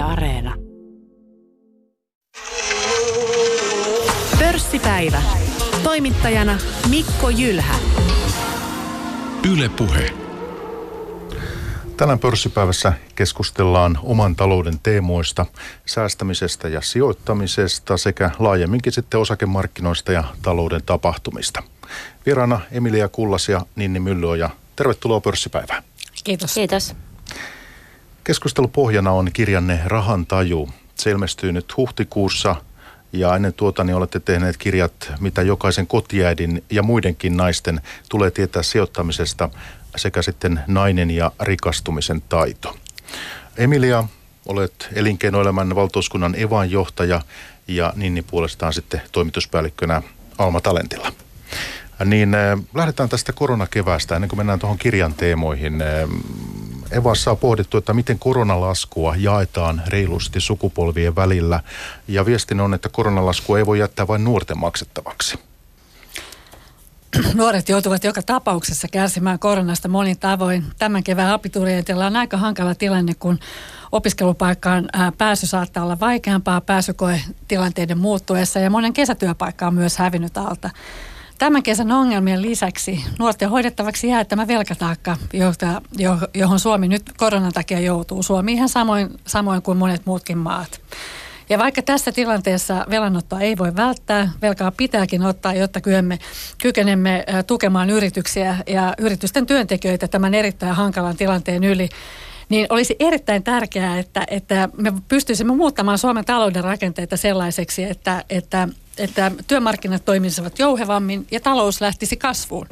Yle Areena. Pörssipäivä. Toimittajana Mikko Jylhä. Yle Puhe. Tänään pörssipäivässä keskustellaan oman talouden teemoista, säästämisestä ja sijoittamisesta sekä laajemminkin sitten osakemarkkinoista ja talouden tapahtumista. Vieraana Emilia Kullas ja Ninni Myllyoja. Tervetuloa pörssipäivään. Kiitos. Kiitos. Keskustelun pohjana on kirjanne Rahan taju. Se ilmestyy nyt huhtikuussa ja ennen tuota niin olette tehneet kirjat, mitä jokaisen kotiäidin ja muidenkin naisten tulee tietää sijoittamisesta sekä sitten nainen ja rikastumisen taito. Emilia, olet elinkeinoelämän valtuuskunnan Evan johtaja ja Ninni puolestaan sitten toimituspäällikkönä Alma Talentilla. Niin äh, lähdetään tästä koronakeväästä ennen kuin mennään tuohon kirjan teemoihin. Äh, Evassa on pohdittu, että miten koronalaskua jaetaan reilusti sukupolvien välillä. Ja viestin on, että koronalaskua ei voi jättää vain nuorten maksettavaksi. Nuoret joutuvat joka tapauksessa kärsimään koronasta monin tavoin. Tämän kevään abiturientilla on aika hankala tilanne, kun opiskelupaikkaan pääsy saattaa olla vaikeampaa pääsykoetilanteiden muuttuessa ja monen kesätyöpaikka on myös hävinnyt alta. Tämän kesän ongelmien lisäksi nuorten hoidettavaksi jää tämä velkataakka, johon Suomi nyt koronan takia joutuu. Suomi ihan samoin, samoin kuin monet muutkin maat. Ja vaikka tässä tilanteessa velanottoa ei voi välttää, velkaa pitääkin ottaa, jotta kyemme, kykenemme tukemaan yrityksiä ja yritysten työntekijöitä tämän erittäin hankalan tilanteen yli, niin olisi erittäin tärkeää, että, että me pystyisimme muuttamaan Suomen talouden rakenteita sellaiseksi, että, että, että työmarkkinat toimisivat jouhevammin ja talous lähtisi kasvuun.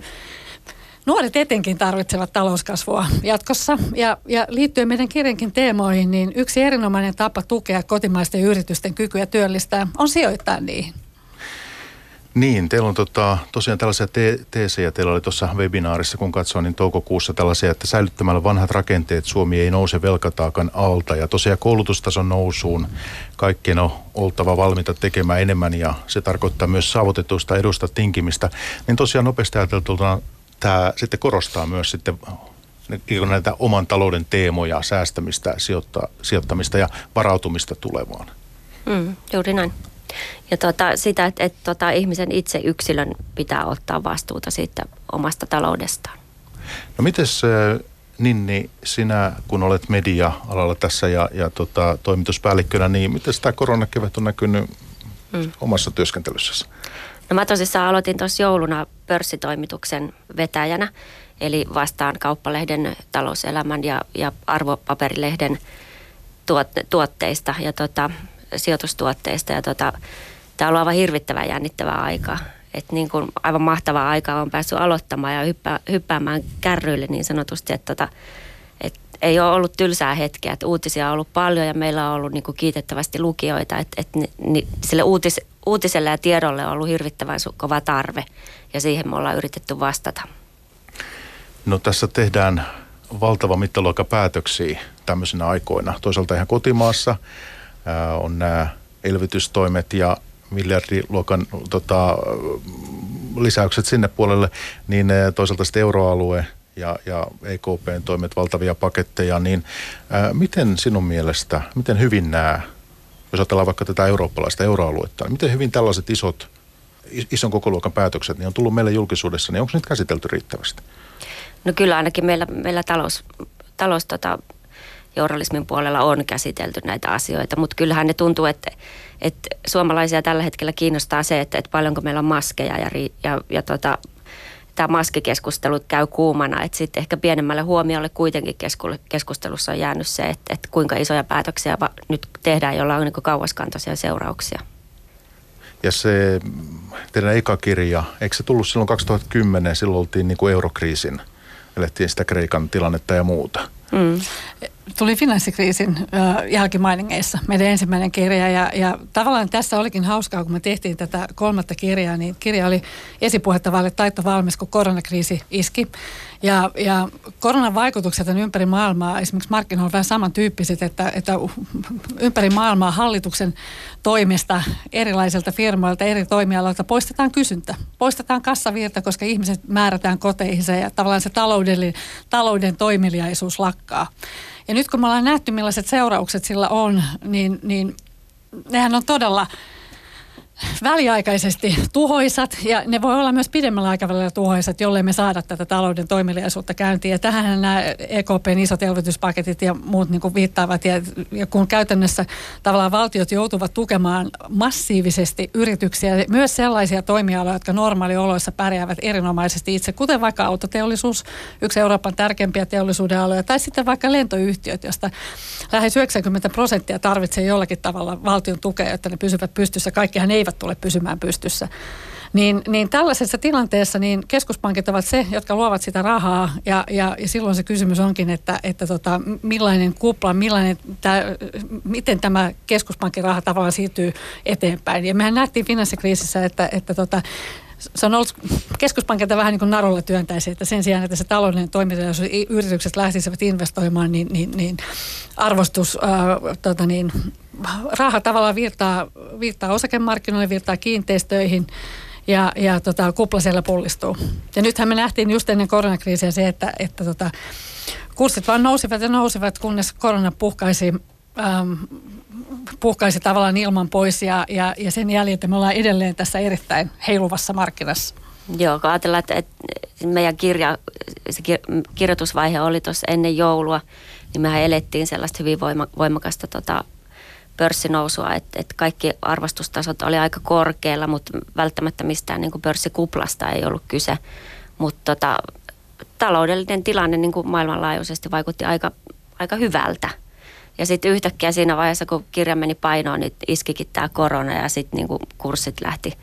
Nuoret etenkin tarvitsevat talouskasvua jatkossa ja, ja liittyen meidän kirjankin teemoihin, niin yksi erinomainen tapa tukea kotimaisten yritysten kykyä työllistää on sijoittaa niihin. Niin, teillä on tota, tosiaan tällaisia te- teesejä, teillä oli tuossa webinaarissa, kun katsoin, niin toukokuussa tällaisia, että säilyttämällä vanhat rakenteet Suomi ei nouse velkataakan alta. Ja tosiaan koulutustason nousuun kaikkien on oltava valmiita tekemään enemmän ja se tarkoittaa myös saavutetuista edusta tinkimistä. Niin tosiaan nopeasti ajateltuna tämä sitten korostaa myös sitten näitä oman talouden teemoja, säästämistä, sijoittamista ja varautumista tulevaan. Mm, juuri näin. Ja tota, sitä, että, että tota, ihmisen itse yksilön pitää ottaa vastuuta siitä omasta taloudestaan. No mites Ninni, sinä kun olet media-alalla tässä ja, ja tota, toimituspäällikkönä, niin miten tämä koronakevät on näkynyt mm. omassa työskentelyssäsi? No mä tosissaan aloitin tuossa jouluna pörssitoimituksen vetäjänä, eli vastaan kauppalehden talouselämän ja, ja arvopaperilehden tuot, tuotteista ja tota, sijoitustuotteista. Ja tota, tämä on ollut aivan hirvittävän jännittävää aikaa. Että niin kuin aivan mahtavaa aikaa on päässyt aloittamaan ja hyppää, hyppäämään kärryille niin sanotusti, että tota, et ei ole ollut tylsää hetkeä, että uutisia on ollut paljon ja meillä on ollut niin kuin kiitettävästi lukijoita, että, että niin sille uutis, uutiselle ja tiedolle on ollut hirvittävän kova tarve ja siihen me ollaan yritetty vastata. No tässä tehdään valtava mittaluokka päätöksiä tämmöisenä aikoina. Toisaalta ihan kotimaassa on nämä elvytystoimet ja miljardiluokan tota, lisäykset sinne puolelle, niin toisaalta sitten euroalue ja, ja EKPn toimet valtavia paketteja, niin ää, miten sinun mielestä, miten hyvin nämä jos ajatellaan vaikka tätä eurooppalaista euroaluetta, niin miten hyvin tällaiset isot, ison kokoluokan päätökset niin on tullut meille julkisuudessa, niin onko niitä käsitelty riittävästi? No kyllä ainakin meillä, meillä talous, talous tota, journalismin puolella on käsitelty näitä asioita, mutta kyllähän ne tuntuu, että, että suomalaisia tällä hetkellä kiinnostaa se, että, että paljonko meillä on maskeja ja, ja, ja tota, tämä maskikeskustelu käy kuumana, että sitten ehkä pienemmälle huomiolle kuitenkin keskustelussa on jäänyt se, että, että kuinka isoja päätöksiä nyt tehdään, joilla on niin kauaskantoisia seurauksia. Ja se teidän eka kirja, eikö se tullut silloin 2010, silloin oltiin niin kuin eurokriisin, elettiin sitä Kreikan tilannetta ja muuta. Mm tuli finanssikriisin jälkimainingeissa meidän ensimmäinen kirja ja, ja tavallaan tässä olikin hauskaa, kun me tehtiin tätä kolmatta kirjaa, niin kirja oli esipuhetta vaille taitto valmis, kun koronakriisi iski. Ja, ja koronan vaikutukset on ympäri maailmaa, esimerkiksi markkinoilla on vähän samantyyppiset, että, että ympäri maailmaa hallituksen toimesta erilaisilta firmoilta, eri toimialoilta poistetaan kysyntä. Poistetaan kassavirta, koska ihmiset määrätään koteihinsa ja tavallaan se talouden toimeliaisuus lakkaa. Ja nyt kun me ollaan nähty, millaiset seuraukset sillä on, niin, niin nehän on todella väliaikaisesti tuhoisat ja ne voi olla myös pidemmällä aikavälillä tuhoisat, jollei me saada tätä talouden toimeliaisuutta käyntiin. Ja tähän nämä EKPn isot elvytyspaketit ja muut niin kuin viittaavat. Ja, ja kun käytännössä tavallaan valtiot joutuvat tukemaan massiivisesti yrityksiä, myös sellaisia toimialoja, jotka normaalioloissa pärjäävät erinomaisesti itse, kuten vaikka autoteollisuus, yksi Euroopan tärkeimpiä teollisuuden aloja, tai sitten vaikka lentoyhtiöt, josta lähes 90 prosenttia tarvitsee jollakin tavalla valtion tukea, että ne pysyvät pystyssä. Kaikkihan eivät tule pysymään pystyssä. Niin, niin tällaisessa tilanteessa niin keskuspankit ovat se, jotka luovat sitä rahaa ja, ja, ja silloin se kysymys onkin, että, että tota, millainen kupla, millainen tää, miten tämä keskuspankin raha tavallaan siirtyy eteenpäin. Ja mehän nähtiin finanssikriisissä, että, että tota, se on ollut keskuspankilta vähän niin kuin narulla työntäisi, että sen sijaan, että se taloudellinen toiminta, jos yritykset lähtisivät investoimaan, niin, niin, niin arvostus, ää, tota niin, raha tavallaan virtaa, virtaa osakemarkkinoille, virtaa kiinteistöihin ja, ja tota, kupla siellä pullistuu. Ja nythän me nähtiin just ennen koronakriisiä se, että, että tota, kurssit vaan nousivat ja nousivat, kunnes korona puhkaisi ähm, puhkaisi tavallaan ilman pois ja, ja, ja sen jäljiltä me ollaan edelleen tässä erittäin heiluvassa markkinassa. Joo, kun ajatellaan, että, että meidän kirja, se kirjoitusvaihe oli tuossa ennen joulua, niin mehän elettiin sellaista hyvin voima, voimakasta tota, pörssinousua, että, että kaikki arvostustasot oli aika korkealla, mutta välttämättä mistään niin kuin pörssikuplasta ei ollut kyse. Mutta tota, taloudellinen tilanne niin kuin maailmanlaajuisesti vaikutti aika, aika hyvältä. Ja sitten yhtäkkiä siinä vaiheessa, kun kirja meni painoon, niin iskikin tämä korona ja sitten niin kurssit lähti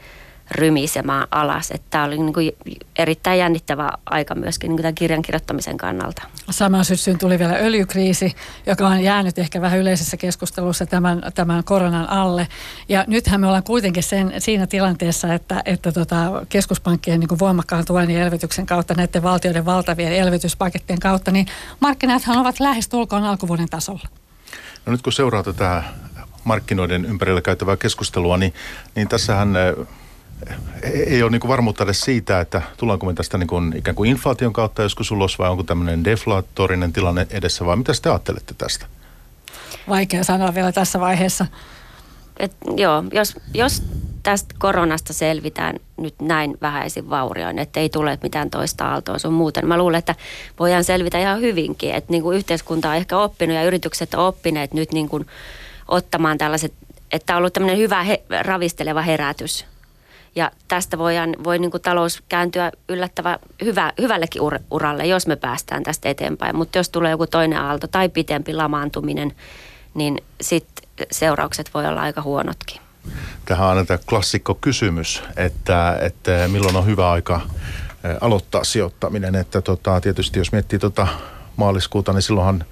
rymisemään alas. Että tämä oli niin kuin erittäin jännittävä aika myöskin niin kuin tämän kirjan kirjoittamisen kannalta. Samaan syssyyn tuli vielä öljykriisi, joka on jäänyt ehkä vähän yleisessä keskustelussa tämän, tämän koronan alle. Ja nythän me ollaan kuitenkin sen, siinä tilanteessa, että, että tota, keskuspankkien niin kuin voimakkaan tuen ja elvytyksen kautta, näiden valtioiden valtavien elvytyspakettien kautta, niin markkinathan ovat lähes tulkoon alkuvuoden tasolla. No nyt kun seuraa tätä markkinoiden ympärillä käytävää keskustelua, niin, niin tässähän ei ole niin varmuutta edes siitä, että tullaanko me tästä niin kuin ikään kuin inflaation kautta joskus ulos vai onko tämmöinen deflaattorinen tilanne edessä vai mitä te ajattelette tästä? Vaikea sanoa vielä tässä vaiheessa. Et, joo, jos, jos tästä koronasta selvitään nyt näin vähäisin vaurioin, että ei tule mitään toista aaltoa sun muuten. Mä luulen, että voidaan selvitä ihan hyvinkin, että niin kuin yhteiskunta on ehkä oppinut ja yritykset on oppineet nyt niin kuin ottamaan tällaiset, että on ollut tämmöinen hyvä he, ravisteleva herätys ja tästä voidaan, voi niin kuin talous kääntyä yllättävän hyvä, hyvällekin ur, uralle, jos me päästään tästä eteenpäin. Mutta jos tulee joku toinen aalto tai pitempi lamaantuminen, niin sitten seuraukset voi olla aika huonotkin. Tähän on aina klassikko kysymys, että, että milloin on hyvä aika aloittaa sijoittaminen. Että tota, tietysti jos miettii tota maaliskuuta, niin silloinhan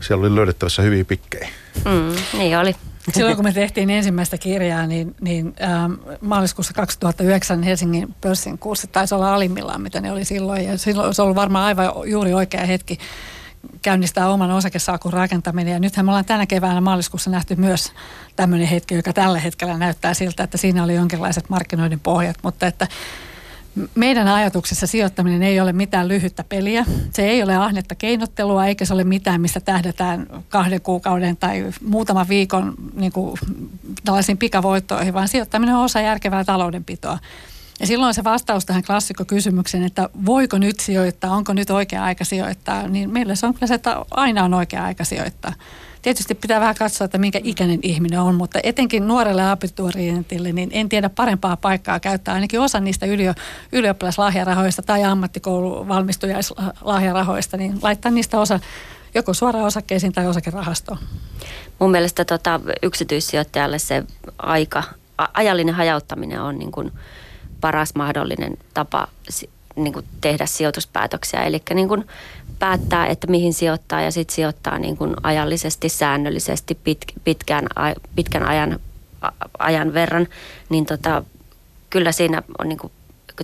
siellä oli löydettävissä hyviä pikkejä. Mm, niin oli. Silloin kun me tehtiin ensimmäistä kirjaa, niin, niin ähm, maaliskuussa 2009 Helsingin pörssin kurssit taisi olla alimmillaan, mitä ne oli silloin. Ja silloin se on ollut varmaan aivan juuri oikea hetki käynnistää oman osakesaakun rakentaminen. Ja nythän me ollaan tänä keväänä maaliskuussa nähty myös tämmöinen hetki, joka tällä hetkellä näyttää siltä, että siinä oli jonkinlaiset markkinoiden pohjat. Mutta että meidän ajatuksessa sijoittaminen ei ole mitään lyhyttä peliä. Se ei ole ahnetta keinottelua, eikä se ole mitään, mistä tähdetään kahden kuukauden tai muutaman viikon niin kuin, tällaisiin pikavoittoihin, vaan sijoittaminen on osa järkevää taloudenpitoa. Ja silloin se vastaus tähän klassikko-kysymykseen, että voiko nyt sijoittaa, onko nyt oikea aika sijoittaa, niin meille se on kyllä se, että aina on oikea aika sijoittaa. Tietysti pitää vähän katsoa, että minkä ikäinen ihminen on, mutta etenkin nuorelle abiturientille, niin en tiedä parempaa paikkaa käyttää ainakin osa niistä ylio, ylioppilaslahjarahoista tai ammattikouluvaistujaslahjarahoista, niin laittaa niistä osa joko suoraan osakkeisiin tai osakerahastoon. Mun mielestä tota, yksityissijoittajalle se aika, ajallinen hajauttaminen on niin kuin paras mahdollinen tapa niin kuin tehdä sijoituspäätöksiä. Eli niin kuin päättää, että mihin sijoittaa ja sitten sijoittaa niin kuin ajallisesti, säännöllisesti pit, pitkän, pitkän ajan, ajan verran, niin tota, kyllä siinä on niin kuin,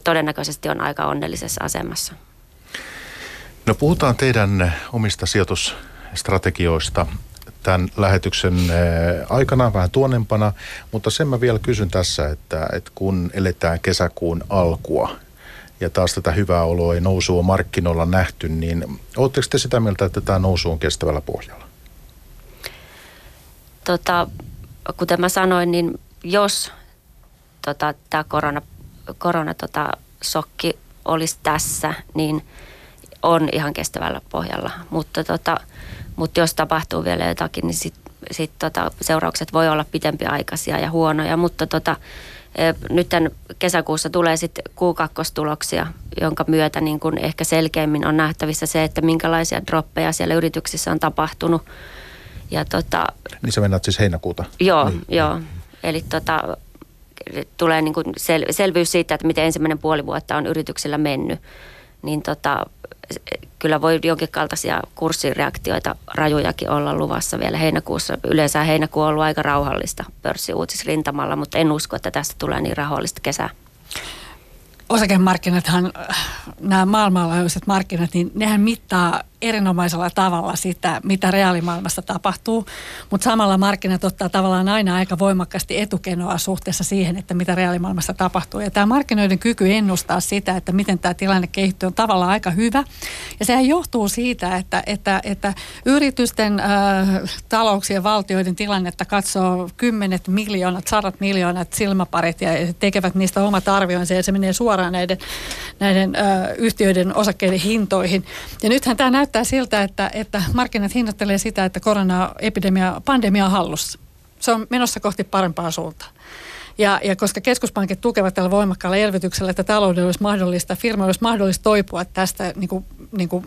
todennäköisesti on aika onnellisessa asemassa. No puhutaan teidän omista sijoitusstrategioista tämän lähetyksen aikana, vähän tuonnempana, mutta sen mä vielä kysyn tässä, että, että kun eletään kesäkuun alkua ja taas tätä hyvää oloa ja nousua markkinoilla nähty, niin oletteko te sitä mieltä, että tämä nousu on kestävällä pohjalla? Tota, kuten mä sanoin, niin jos tota, tämä korona, korona tota, sokki olisi tässä, niin on ihan kestävällä pohjalla. Mutta, tota, mutta jos tapahtuu vielä jotakin, niin sit, sit tota, seuraukset voi olla pitempiaikaisia ja huonoja. Mutta tota, nyt kesäkuussa tulee sitten Q2-tuloksia, jonka myötä niin kun ehkä selkeämmin on nähtävissä se, että minkälaisia droppeja siellä yrityksissä on tapahtunut. Ja tota, niin sä mennät siis heinäkuuta? Joo, niin. joo. Eli tota, tulee niin kuin sel, selvyys siitä, että miten ensimmäinen puoli vuotta on yrityksillä mennyt. Niin tota, kyllä voi jonkin kaltaisia kurssireaktioita rajujakin olla luvassa vielä heinäkuussa. Yleensä heinäkuu on ollut aika rauhallista pörssiuutisrintamalla, mutta en usko, että tästä tulee niin rauhallista kesää osakemarkkinathan, nämä maailmanlaajuiset markkinat, niin nehän mittaa erinomaisella tavalla sitä, mitä reaalimaailmassa tapahtuu, mutta samalla markkinat ottaa tavallaan aina aika voimakkaasti etukenoa suhteessa siihen, että mitä reaalimaailmassa tapahtuu. Ja tämä markkinoiden kyky ennustaa sitä, että miten tämä tilanne kehittyy, on tavallaan aika hyvä. Ja sehän johtuu siitä, että, että, että yritysten äh, talouksien valtioiden tilannetta katsoo kymmenet miljoonat, sadat miljoonat silmäparit ja tekevät niistä omat arvioinsa ja se menee suoraan näiden, näiden äh, yhtiöiden osakkeiden hintoihin. Ja nythän tämä näyttää siltä, että, että markkinat hinnoittelee sitä, että koronaepidemia, pandemia on hallussa. Se on menossa kohti parempaa suuntaa. Ja, ja koska keskuspankit tukevat tällä voimakkaalla elvytyksellä, että taloudella olisi mahdollista, firma olisi mahdollista toipua tästä, niin kuin, niin kuin,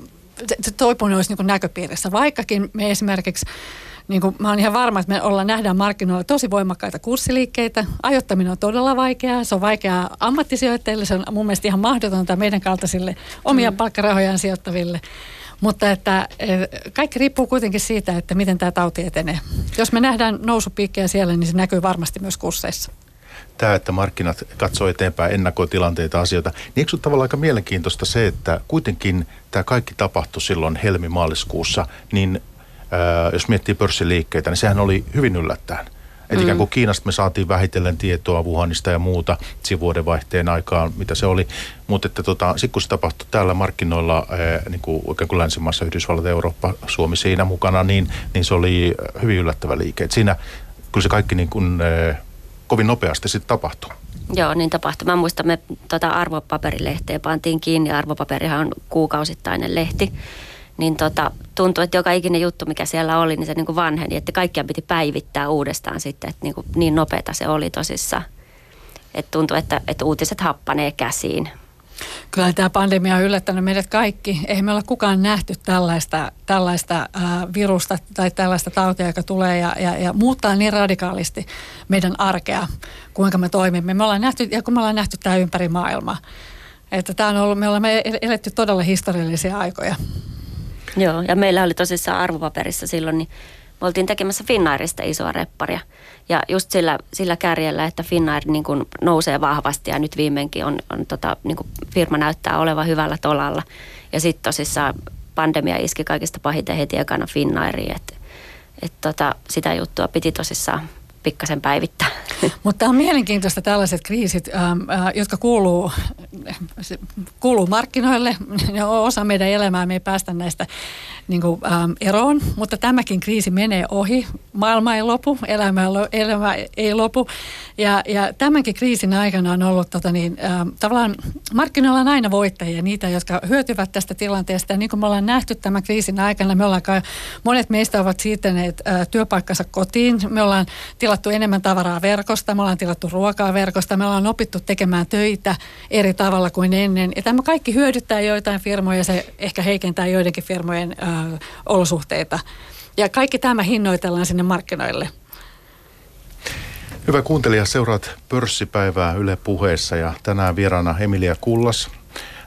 se toipuminen olisi niin näköpiirissä. Vaikkakin me esimerkiksi niin kuin mä oon ihan varma, että me ollaan nähdään markkinoilla tosi voimakkaita kurssiliikkeitä. Ajottaminen on todella vaikeaa. Se on vaikeaa ammattisijoittajille. Se on mun mielestä ihan mahdotonta meidän kaltaisille omia mm. palkkarahojaan sijoittaville. Mutta että kaikki riippuu kuitenkin siitä, että miten tämä tauti etenee. Jos me nähdään nousupiikkejä siellä, niin se näkyy varmasti myös kursseissa tämä, että markkinat katsoo eteenpäin, ennakoi tilanteita, asioita, niin eikö ole tavallaan aika mielenkiintoista se, että kuitenkin tämä kaikki tapahtui silloin helmi-maaliskuussa, niin jos miettii pörssiliikkeitä, niin sehän oli hyvin yllättäen. Mm. ikään kuin Kiinasta me saatiin vähitellen tietoa Wuhanista ja muuta sivuodenvaihteen aikaan, mitä se oli. Mutta että tota, sitten kun se tapahtui täällä markkinoilla, ää, niin kuin oikein kuin länsimaissa, Yhdysvallat, Eurooppa, Suomi siinä mukana, niin, niin se oli hyvin yllättävä liike. Et siinä kyllä se kaikki niin kuin, ää, kovin nopeasti sitten tapahtui. Joo, niin tapahtui. Mä muistan, me tota arvopaperilehteä pantiin kiinni. Arvopaperihan on kuukausittainen lehti niin tota, tuntui, että joka ikinen juttu, mikä siellä oli, niin se niin kuin vanheni, että kaikkia piti päivittää uudestaan sitten, että niin, kuin, niin nopeata se oli tosissaan. Että tuntui, että, että uutiset happanee käsiin. Kyllä tämä pandemia on yllättänyt meidät kaikki. Eihän me olla kukaan nähty tällaista, tällaista virusta tai tällaista tautia, joka tulee ja, ja, ja muuttaa niin radikaalisti meidän arkea, kuinka me toimimme. Me ollaan nähty, ja kun me ollaan nähty tämä ympäri maailmaa. Että tämä on ollut, me olemme eletty todella historiallisia aikoja. Joo, ja meillä oli tosissaan arvopaperissa silloin, niin me oltiin tekemässä Finnairista isoa repparia. Ja just sillä, sillä kärjellä, että Finnair niin kuin nousee vahvasti ja nyt viimeinkin on, on tota, niin kuin firma näyttää olevan hyvällä tolalla. Ja sitten tosissaan pandemia iski kaikista pahiten heti ekana Finnairiin, että et tota, sitä juttua piti tosissaan pikkasen päivittää. Mutta on mielenkiintoista tällaiset kriisit, ähm, äh, jotka kuuluu, kuuluu markkinoille. Ne on osa meidän elämää, me ei päästä näistä niin kuin, ähm, eroon, mutta tämäkin kriisi menee ohi. Maailma ei lopu, elämä, elämä ei lopu. Ja, ja tämänkin kriisin aikana on ollut tota niin, ähm, tavallaan markkinoilla on aina voittajia, niitä, jotka hyötyvät tästä tilanteesta. Ja niin kuin me ollaan nähty tämän kriisin aikana, me ollaan, monet meistä ovat siirtäneet äh, työpaikkansa kotiin. Me ollaan tilattu enemmän tavaraa verkosta, me ollaan tilattu ruokaa verkosta, me ollaan opittu tekemään töitä eri tavalla kuin ennen. Ja tämä kaikki hyödyttää joitain firmoja, se ehkä heikentää joidenkin firmojen äh, olosuhteita. Ja kaikki tämä hinnoitellaan sinne markkinoille. Hyvä kuuntelija, seuraat pörssipäivää Yle puheessa ja tänään vieraana Emilia Kullas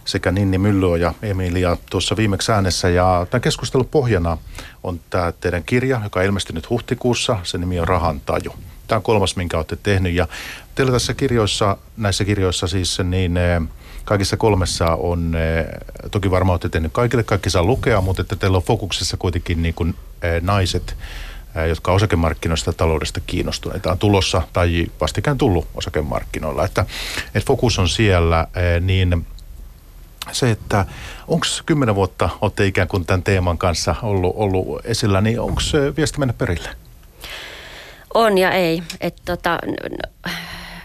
sekä Ninni Myllyö ja Emilia tuossa viimeksi äänessä. Ja tämän keskustelun pohjana on tämä teidän kirja, joka on ilmestynyt huhtikuussa. Se nimi on Rahan taju. Tämä on kolmas, minkä olette tehnyt. Ja teillä tässä kirjoissa, näissä kirjoissa siis niin eh, kaikissa kolmessa on, eh, toki varmaan olette tehnyt kaikille, kaikki saa lukea, mutta että teillä on fokuksessa kuitenkin niin kuin eh, naiset, jotka osakemarkkinoista taloudesta kiinnostuneita on tulossa tai vastikään tullut osakemarkkinoilla. Että, että fokus on siellä, niin se, että onko kymmenen vuotta olette ikään kuin tämän teeman kanssa ollut, ollut esillä, niin onko viesti mennä perille? On ja ei. Et tota,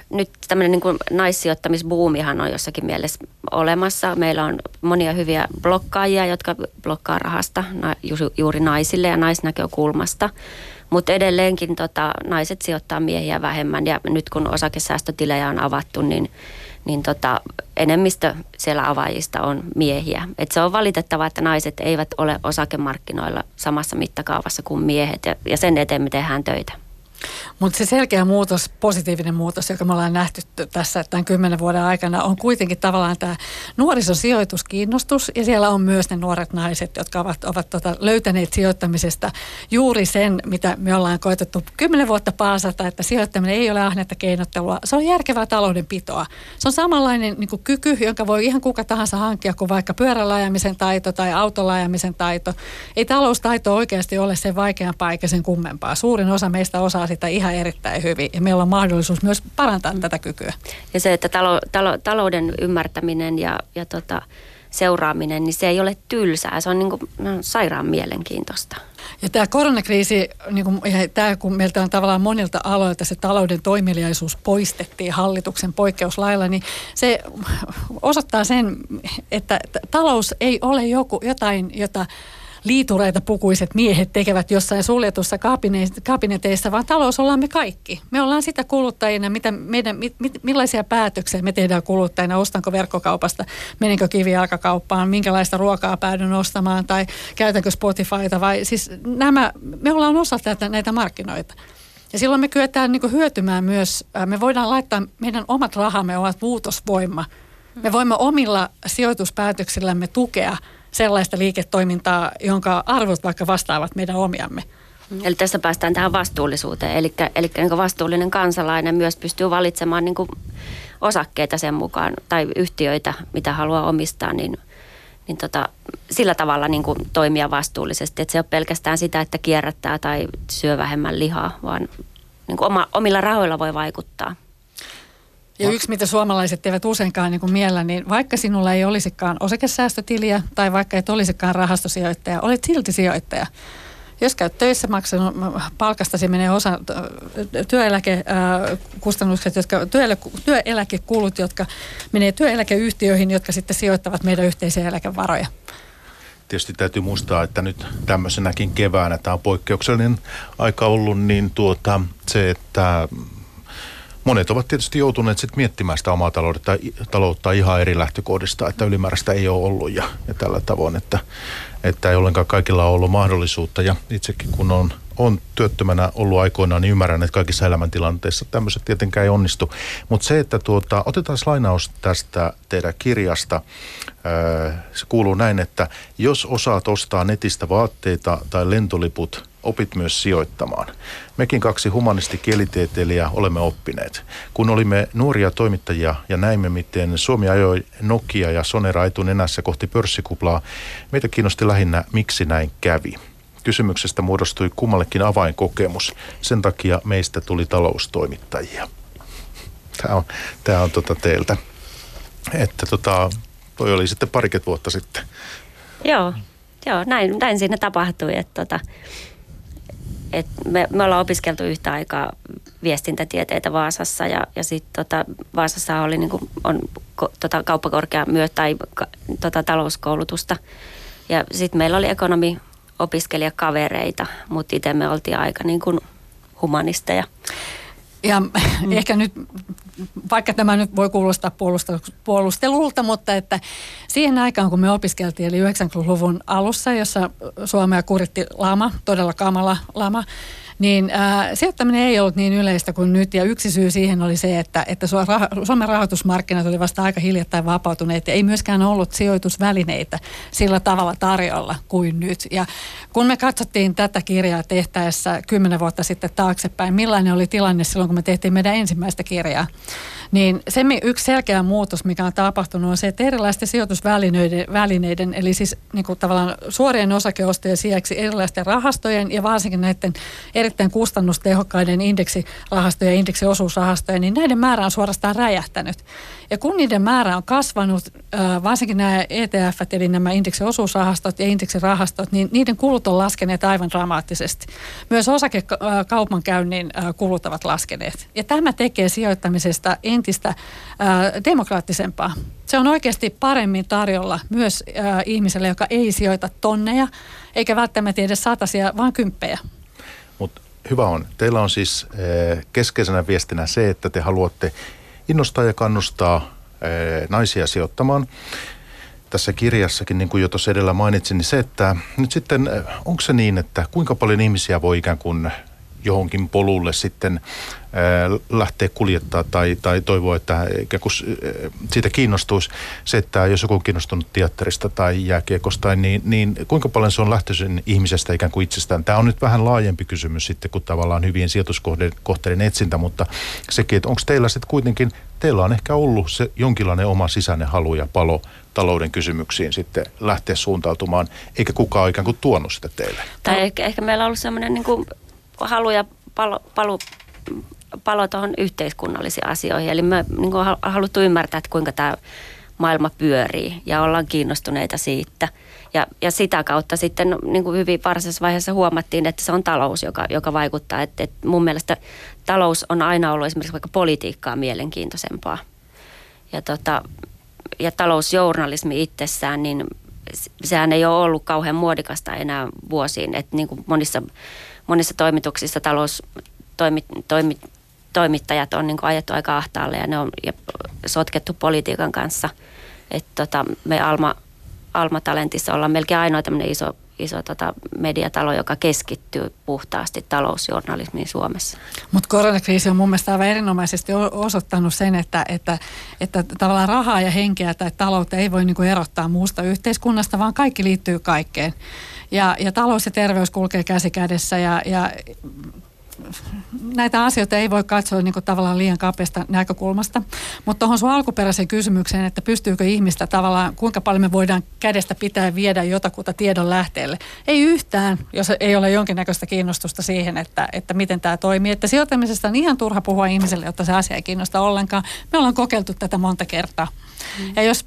nyt tämmöinen niin naissijoittamisbuumihan on jossakin mielessä olemassa. Meillä on monia hyviä blokkaajia, jotka blokkaa rahasta juuri naisille ja naisnäkökulmasta. Mutta edelleenkin tota, naiset sijoittaa miehiä vähemmän ja nyt kun osakesäästötilejä on avattu, niin, niin tota, enemmistö siellä avaajista on miehiä. Et se on valitettavaa, että naiset eivät ole osakemarkkinoilla samassa mittakaavassa kuin miehet ja, ja sen eteen me tehdään töitä. Mutta se selkeä muutos, positiivinen muutos, joka me ollaan nähty tässä tämän kymmenen vuoden aikana, on kuitenkin tavallaan tämä nuorisosijoituskiinnostus. Ja siellä on myös ne nuoret naiset, jotka ovat, ovat tota, löytäneet sijoittamisesta juuri sen, mitä me ollaan koetettu kymmenen vuotta paasata, että sijoittaminen ei ole ahnetta keinottelua. Se on järkevää taloudenpitoa. Se on samanlainen niin kuin kyky, jonka voi ihan kuka tahansa hankkia kuin vaikka pyörällä taito tai autolla taito. Ei taloustaito oikeasti ole sen vaikeampaa eikä sen kummempaa. Suurin osa meistä osaa ihan erittäin hyvin ja meillä on mahdollisuus myös parantaa mm. tätä kykyä. Ja se, että talo, talo, talouden ymmärtäminen ja, ja tota, seuraaminen, niin se ei ole tylsää, se on niin kuin, no, sairaan mielenkiintoista. Ja tämä koronakriisi, niin kuin, ja tämä kun meiltä on tavallaan monilta aloilta se talouden toimeliaisuus poistettiin hallituksen poikkeuslailla, niin se osoittaa sen, että talous ei ole joku, jotain, jota liitureita pukuiset miehet tekevät jossain suljetussa kabineteissa, vaan talous ollaan me kaikki. Me ollaan sitä kuluttajina, mitä meidän, mit, mit, millaisia päätöksiä me tehdään kuluttajina, ostanko verkkokaupasta, menenkö kivijalkakauppaan, minkälaista ruokaa päädyn ostamaan tai käytänkö Spotifyta vai siis nämä, me ollaan osa tätä, näitä markkinoita. Ja silloin me kyetään niin hyötymään myös, me voidaan laittaa, meidän omat rahamme ovat muutosvoima. Me voimme omilla sijoituspäätöksillämme tukea – sellaista liiketoimintaa, jonka arvot vaikka vastaavat meidän omiamme. Eli tässä päästään tähän vastuullisuuteen. Eli, eli niin vastuullinen kansalainen myös pystyy valitsemaan niin kuin osakkeita sen mukaan tai yhtiöitä, mitä haluaa omistaa, niin, niin tota, sillä tavalla niin kuin toimia vastuullisesti. Että se ei ole pelkästään sitä, että kierrättää tai syö vähemmän lihaa, vaan niin kuin oma, omilla rahoilla voi vaikuttaa. Ja yksi, mitä suomalaiset eivät useinkaan niin miellä, niin vaikka sinulla ei olisikaan osakesäästötiliä tai vaikka et olisikaan rahastosijoittaja, olet silti sijoittaja. Jos käyt töissä maksanut palkastasi menee osa työeläkekustannukset, jotka, työelä, työeläkekulut, jotka menee työeläkeyhtiöihin, jotka sitten sijoittavat meidän yhteisiä eläkevaroja. Tietysti täytyy muistaa, että nyt tämmöisenäkin keväänä, tämä on poikkeuksellinen aika ollut, niin tuota, se, että monet ovat tietysti joutuneet sitten miettimään sitä omaa taloutta, taloutta ihan eri lähtökohdista, että ylimääräistä ei ole ollut ja, ja tällä tavoin, että, että ei ollenkaan kaikilla ole ollut mahdollisuutta. Ja itsekin kun on, on työttömänä ollut aikoinaan, niin ymmärrän, että kaikissa elämäntilanteissa tämmöiset tietenkään ei onnistu. Mutta se, että tuota, otetaan lainaus tästä teidän kirjasta. Se kuuluu näin, että jos osaat ostaa netistä vaatteita tai lentoliput – opit myös sijoittamaan. Mekin kaksi humanistikielitieteilijää olemme oppineet. Kun olimme nuoria toimittajia ja näimme, miten Suomi ajoi Nokia ja Sonera etunenässä kohti pörssikuplaa, meitä kiinnosti lähinnä, miksi näin kävi. Kysymyksestä muodostui kummallekin avainkokemus. Sen takia meistä tuli taloustoimittajia. Tämä on, tämä on tota teiltä. Että tota, toi oli sitten pariket vuotta sitten. Joo, joo näin, näin siinä tapahtui. Että tota, et me, me ollaan opiskeltu yhtä aikaa viestintätieteitä Vaasassa ja, ja sitten tota, Vaasassa oli niin kuin, on ko, tota, kauppakorkea myö tai ka, tota, talouskoulutusta. Ja sitten meillä oli ekonomi opiskelijakavereita, mutta itse me oltiin aika niin kuin humanisteja. Ja mm. ehkä nyt, vaikka tämä nyt voi kuulostaa puolustelulta, mutta että siihen aikaan, kun me opiskeltiin, eli 90-luvun alussa, jossa Suomea kuritti lama, todella kamala lama, niin äh, sijoittaminen ei ollut niin yleistä kuin nyt. Ja yksi syy siihen oli se, että, että Suomen rahoitusmarkkinat oli vasta aika hiljattain vapautuneet ja ei myöskään ollut sijoitusvälineitä sillä tavalla tarjolla kuin nyt. Ja kun me katsottiin tätä kirjaa tehtäessä kymmenen vuotta sitten taaksepäin, millainen oli tilanne silloin, kun me tehtiin meidän ensimmäistä kirjaa, niin se yksi selkeä muutos, mikä on tapahtunut, on se, että erilaisten sijoitusvälineiden, välineiden, eli siis niin kuin tavallaan suorien osakeostojen sijaksi erilaisten rahastojen ja varsinkin näiden erittäin kustannustehokkaiden indeksirahastoja ja indeksiosuusrahastoja, niin näiden määrä on suorastaan räjähtänyt. Ja kun niiden määrä on kasvanut, varsinkin nämä ETF, eli nämä indeksiosuusrahastot ja indeksirahastot, niin niiden kulut on laskeneet aivan dramaattisesti. Myös osakekaupankäynnin kulut ovat laskeneet. Ja tämä tekee sijoittamisesta entistä demokraattisempaa. Se on oikeasti paremmin tarjolla myös ihmiselle, joka ei sijoita tonneja, eikä välttämättä edes satasia, vaan kymppejä. Mutta hyvä on. Teillä on siis keskeisenä viestinä se, että te haluatte innostaa ja kannustaa naisia sijoittamaan. Tässä kirjassakin, niin kuin jo tuossa edellä mainitsin, niin se, että nyt sitten onko se niin, että kuinka paljon ihmisiä voi ikään kuin johonkin polulle sitten lähteä kuljettaa tai, tai toivoa, että siitä kiinnostuisi se, että jos joku on kiinnostunut teatterista tai jääkiekosta, niin, niin kuinka paljon se on lähtöisin ihmisestä ikään kuin itsestään. Tämä on nyt vähän laajempi kysymys sitten kuin tavallaan hyvien sijoituskohteiden etsintä, mutta sekin, että onko teillä sitten kuitenkin, teillä on ehkä ollut se jonkinlainen oma sisäinen halu ja palo talouden kysymyksiin sitten lähteä suuntautumaan, eikä kukaan ikään kuin tuonut sitä teille. Tai ehkä, ehkä meillä on ollut sellainen niin kuin halu ja palo, palu, palo tuohon yhteiskunnallisiin asioihin. Eli me niin kuin haluttu ymmärtää, että kuinka tämä maailma pyörii ja ollaan kiinnostuneita siitä. Ja, ja sitä kautta sitten niin kuin hyvin varsinaisessa vaiheessa huomattiin, että se on talous, joka, joka vaikuttaa. Että, että mun mielestä talous on aina ollut esimerkiksi vaikka politiikkaa mielenkiintoisempaa. Ja, tota, ja talousjournalismi itsessään, niin sehän ei ole ollut kauhean muodikasta enää vuosiin. Että niin kuin monissa monissa toimituksissa talous, toimi, toimi, toimittajat on niin ajettu aika ahtaalle ja ne on ja sotkettu politiikan kanssa. Et tota, me Alma, Alma Talentissa ollaan melkein ainoa tämmöinen iso, iso tota mediatalo, joka keskittyy puhtaasti talousjournalismiin Suomessa. Mutta koronakriisi on mun mielestä aivan erinomaisesti osoittanut sen, että, että, että tavallaan rahaa ja henkeä tai taloutta ei voi niinku erottaa muusta yhteiskunnasta, vaan kaikki liittyy kaikkeen. Ja, ja talous ja terveys kulkee käsi kädessä ja, ja näitä asioita ei voi katsoa niin kuin tavallaan liian kapeasta näkökulmasta. Mutta tuohon sun alkuperäiseen kysymykseen, että pystyykö ihmistä tavallaan, kuinka paljon me voidaan kädestä pitää viedä jotakuta tiedon lähteelle. Ei yhtään, jos ei ole jonkinnäköistä kiinnostusta siihen, että, että miten tämä toimii. Että sijoittamisesta on ihan turha puhua ihmiselle, jotta se asia ei kiinnosta ollenkaan. Me ollaan kokeiltu tätä monta kertaa. Mm. Ja jos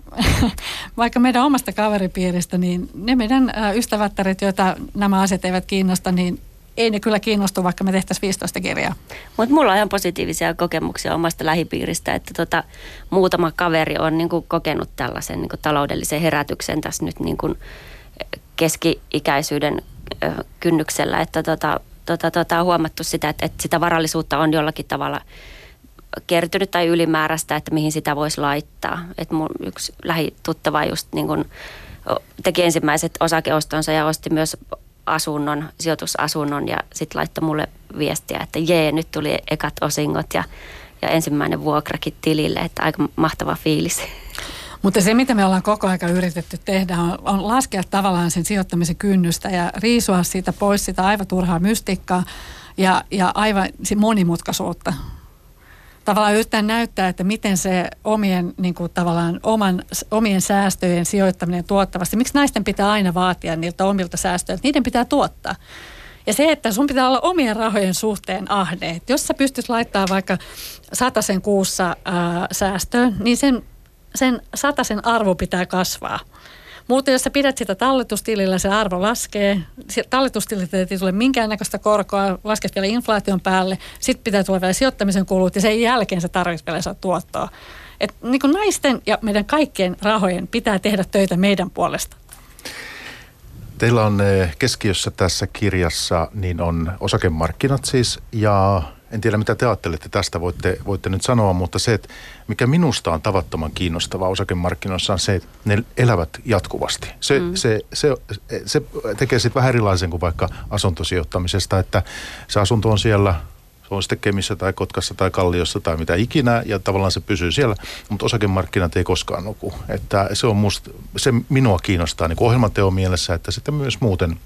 vaikka meidän omasta kaveripiiristä, niin ne meidän ystävättäret, joita nämä asiat eivät kiinnosta, niin ei ne kyllä kiinnostu, vaikka me tehtäisiin 15 kirjaa. Mutta mulla on ihan positiivisia kokemuksia omasta lähipiiristä, että tota, muutama kaveri on niinku kokenut tällaisen niinku taloudellisen herätyksen tässä nyt niinku keski-ikäisyyden ö, kynnyksellä, että tota, tota, tota, huomattu sitä, että, että sitä varallisuutta on jollakin tavalla kertynyt tai ylimääräistä, että mihin sitä voisi laittaa. Että mun yksi lähituttava just niin kun teki ensimmäiset osakeostonsa ja osti myös asunnon, sijoitusasunnon ja sitten laittoi mulle viestiä, että jee, nyt tuli ekat osingot ja, ja ensimmäinen vuokrakin tilille, että aika mahtava fiilis. Mutta se, mitä me ollaan koko aika yritetty tehdä, on, on laskea tavallaan sen sijoittamisen kynnystä ja riisua siitä pois sitä aivan turhaa mystikkaa ja, ja aivan monimutkaisuutta tavallaan yrittää näyttää, että miten se omien, niin kuin tavallaan oman, omien säästöjen sijoittaminen tuottavasti, miksi naisten pitää aina vaatia niiltä omilta säästöiltä, niiden pitää tuottaa. Ja se, että sun pitää olla omien rahojen suhteen ahne. Jos sä pystyt laittaa vaikka sen kuussa ää, säästöön, niin sen, sen sen arvo pitää kasvaa. Muuten jos sä pidät sitä talletustilillä, se arvo laskee. Talletustililtä ei tule minkäännäköistä korkoa, lasket vielä inflaation päälle. Sitten pitää tulla vielä sijoittamisen kulut ja sen jälkeen se tarvitsee vielä saa tuottoa. Et niin kuin naisten ja meidän kaikkien rahojen pitää tehdä töitä meidän puolesta. Teillä on eh, keskiössä tässä kirjassa, niin on osakemarkkinat siis ja en tiedä mitä te ajattelette tästä, voitte, voitte nyt sanoa, mutta se, että mikä minusta on tavattoman kiinnostavaa osakemarkkinoissa on se, että ne elävät jatkuvasti. Se, mm. se, se, se tekee sitten vähän erilaisen kuin vaikka asuntosijoittamisesta, että se asunto on siellä – se on sitten Kemissä tai Kotkassa tai Kalliossa tai mitä ikinä ja tavallaan se pysyy siellä, mutta osakemarkkinat ei koskaan nuku. Että se on musta, se minua kiinnostaa niin ohjelmateon mielessä, että sitten myös muuten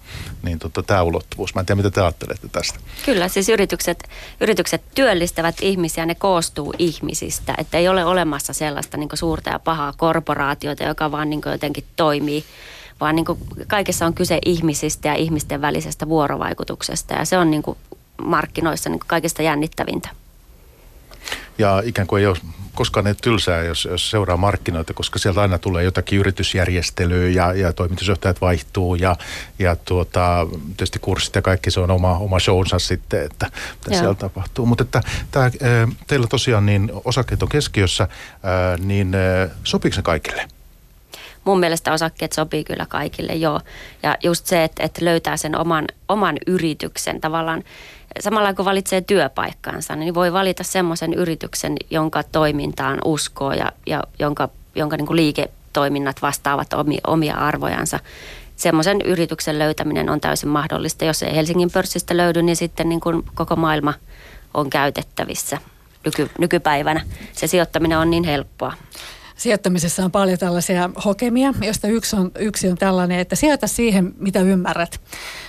niin tota, tämä ulottuvuus. Mä en tiedä, mitä te ajattelette tästä. Kyllä, siis yritykset, yritykset työllistävät ihmisiä, ne koostuu ihmisistä, että ei ole olemassa sellaista niin suurta ja pahaa korporaatiota, joka vaan niin jotenkin toimii vaan niin kaikessa on kyse ihmisistä ja ihmisten välisestä vuorovaikutuksesta ja se on niin markkinoissa niin kaikista jännittävintä. Ja ikään kuin ei ole koskaan ei tylsää, jos, jos seuraa markkinoita, koska sieltä aina tulee jotakin yritysjärjestelyä ja, ja toimitusjohtajat vaihtuu ja, ja tuota, tietysti kurssit ja kaikki se on oma, oma shownsa sitten, että mitä Joo. siellä tapahtuu. Mutta että tämä, teillä tosiaan niin osakkeet on keskiössä, niin sopiiko se kaikille? mun mielestä osakkeet sopii kyllä kaikille, joo. Ja just se, että, että löytää sen oman, oman yrityksen tavallaan, samalla kun valitsee työpaikkaansa, niin voi valita semmoisen yrityksen, jonka toimintaan uskoo ja, ja jonka, jonka niin kuin liiketoiminnat vastaavat omia, omia arvojansa. Semmoisen yrityksen löytäminen on täysin mahdollista. Jos ei Helsingin pörssistä löydy, niin sitten niin kuin koko maailma on käytettävissä nyky, nykypäivänä. Se sijoittaminen on niin helppoa. Sijoittamisessa on paljon tällaisia hokemia, joista yksi on, yksi on tällainen, että sijoita siihen, mitä ymmärrät.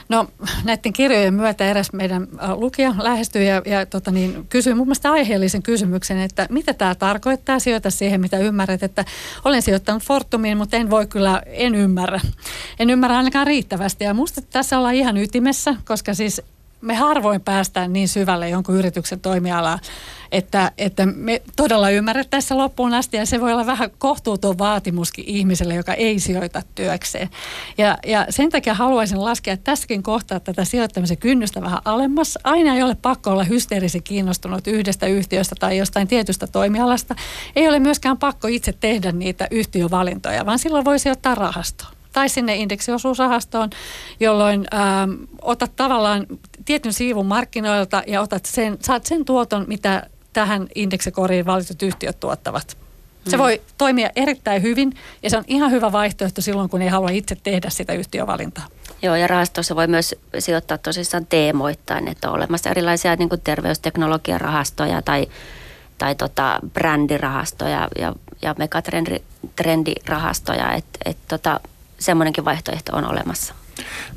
No näiden kirjojen myötä eräs meidän äh, lukija lähestyi ja, ja tota niin, kysyi mun mielestä aiheellisen kysymyksen, että mitä tämä tarkoittaa, sijoita siihen, mitä ymmärrät, että olen sijoittanut Fortumiin, mutta en voi kyllä, en ymmärrä. En ymmärrä ainakaan riittävästi ja musta tässä ollaan ihan ytimessä, koska siis me harvoin päästään niin syvälle jonkun yrityksen toimialaa, että, että me todella ymmärrettäisiin loppuun asti ja se voi olla vähän kohtuuton vaatimuskin ihmiselle, joka ei sijoita työkseen. Ja, ja sen takia haluaisin laskea tässäkin kohtaa tätä sijoittamisen kynnystä vähän alemmas. Aina ei ole pakko olla hysteerisen kiinnostunut yhdestä yhtiöstä tai jostain tietystä toimialasta. Ei ole myöskään pakko itse tehdä niitä yhtiövalintoja, vaan silloin voi sijoittaa rahastoon tai sinne indeksiosuusrahastoon, jolloin ähm, otat tavallaan tietyn siivun markkinoilta ja otat sen, saat sen tuoton, mitä tähän indeksikoriin valitut yhtiöt tuottavat. Se voi toimia erittäin hyvin ja se on ihan hyvä vaihtoehto silloin, kun ei halua itse tehdä sitä yhtiövalintaa. Joo, ja rahastossa voi myös sijoittaa tosissaan teemoittain, että on olemassa erilaisia niin terveysteknologiarahastoja tai, tai tota, brändirahastoja ja, ja megatrendirahastoja, että et tota, semmoinenkin vaihtoehto on olemassa.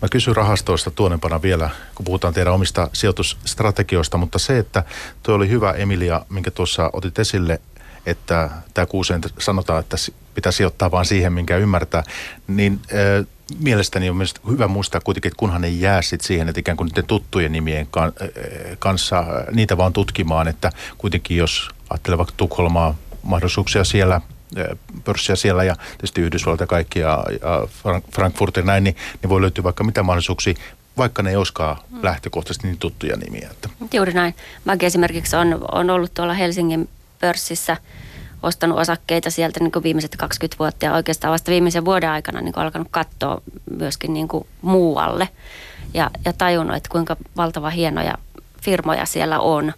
Mä kysyn rahastoista tuonempana vielä, kun puhutaan teidän omista sijoitusstrategioista, mutta se, että tuo oli hyvä Emilia, minkä tuossa otit esille, että tämä kuuseen sanotaan, että pitää sijoittaa vaan siihen, minkä ymmärtää, niin äh, mielestäni on myös hyvä muistaa kuitenkin, että kunhan ei jää sit siihen, että ikään kuin niiden tuttujen nimien kanssa niitä vaan tutkimaan, että kuitenkin jos ajattelee vaikka Tukholmaa, mahdollisuuksia siellä pörssiä siellä ja tietysti Yhdysvallat ja kaikki ja, ja Frankfurt ja näin, niin, niin voi löytyä vaikka mitä mahdollisuuksia, vaikka ne ei olisikaan mm. lähtökohtaisesti niin tuttuja nimiä. Että. Juuri näin. Mäkin esimerkiksi on, on ollut tuolla Helsingin pörssissä ostanut osakkeita sieltä niin kuin viimeiset 20 vuotta ja oikeastaan vasta viimeisen vuoden aikana niin kuin alkanut katsoa myöskin niin kuin muualle ja, ja tajunnut, että kuinka valtava hienoja firmoja siellä on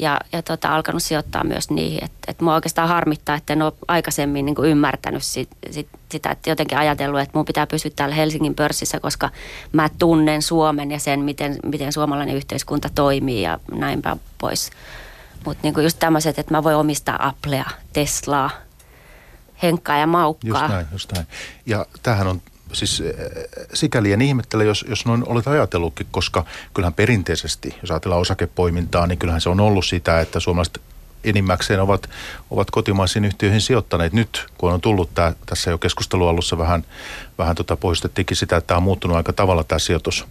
ja, ja tota, alkanut sijoittaa myös niihin. Että et mua oikeastaan harmittaa, että en ole aikaisemmin niin ymmärtänyt sit, sit, sitä, että jotenkin ajatellut, että mun pitää pysyä täällä Helsingin pörssissä, koska mä tunnen Suomen ja sen, miten, miten suomalainen yhteiskunta toimii ja näinpä pois. Mutta niin just tämmöiset, että mä voin omistaa Applea, Teslaa, Henkkaa ja Maukkaa. Just näin, just näin. Ja tämähän on siis eh, sikäli en ihmettele, jos, jos noin olet ajatellutkin, koska kyllähän perinteisesti, jos ajatellaan osakepoimintaa, niin kyllähän se on ollut sitä, että suomalaiset enimmäkseen ovat, ovat kotimaisiin yhtiöihin sijoittaneet. Nyt, kun on tullut tämä, tässä jo keskustelualussa vähän, vähän tota poistettiinkin sitä, että tämä on muuttunut aika tavalla tämä sijoitus,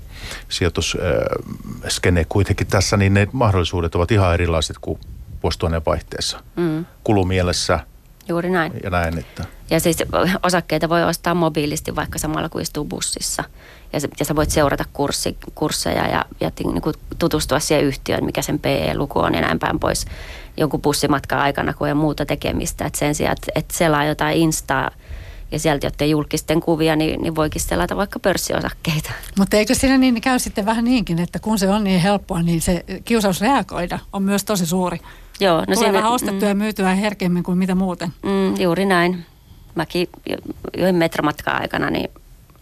sijoitus äh, skene kuitenkin tässä, niin ne mahdollisuudet ovat ihan erilaiset kuin vuosituhannen vaihteessa. Mm. Kulumielessä, Juuri näin. Ja näin, että... Ja siis osakkeita voi ostaa mobiilisti vaikka samalla kuin istuu bussissa. Ja, ja sä voit seurata kurssi, kursseja ja, ja niin kuin tutustua siihen yhtiöön, mikä sen PE-luku on ja näin päin pois jonkun bussimatkan aikana, kun ei muuta tekemistä. Et sen sijaan, että et selaa jotain Instaa ja sieltä jotain julkisten kuvia, niin, niin voikin selata vaikka pörssiosakkeita. Mutta eikö siinä niin käy sitten vähän niinkin, että kun se on niin helppoa, niin se kiusaus reagoida on myös tosi suuri. Joo, no Tulee vähän ostettua mm, ja myytyä herkemmin kuin mitä muuten. Mm, juuri näin. Mäkin join metromatkan aikana niin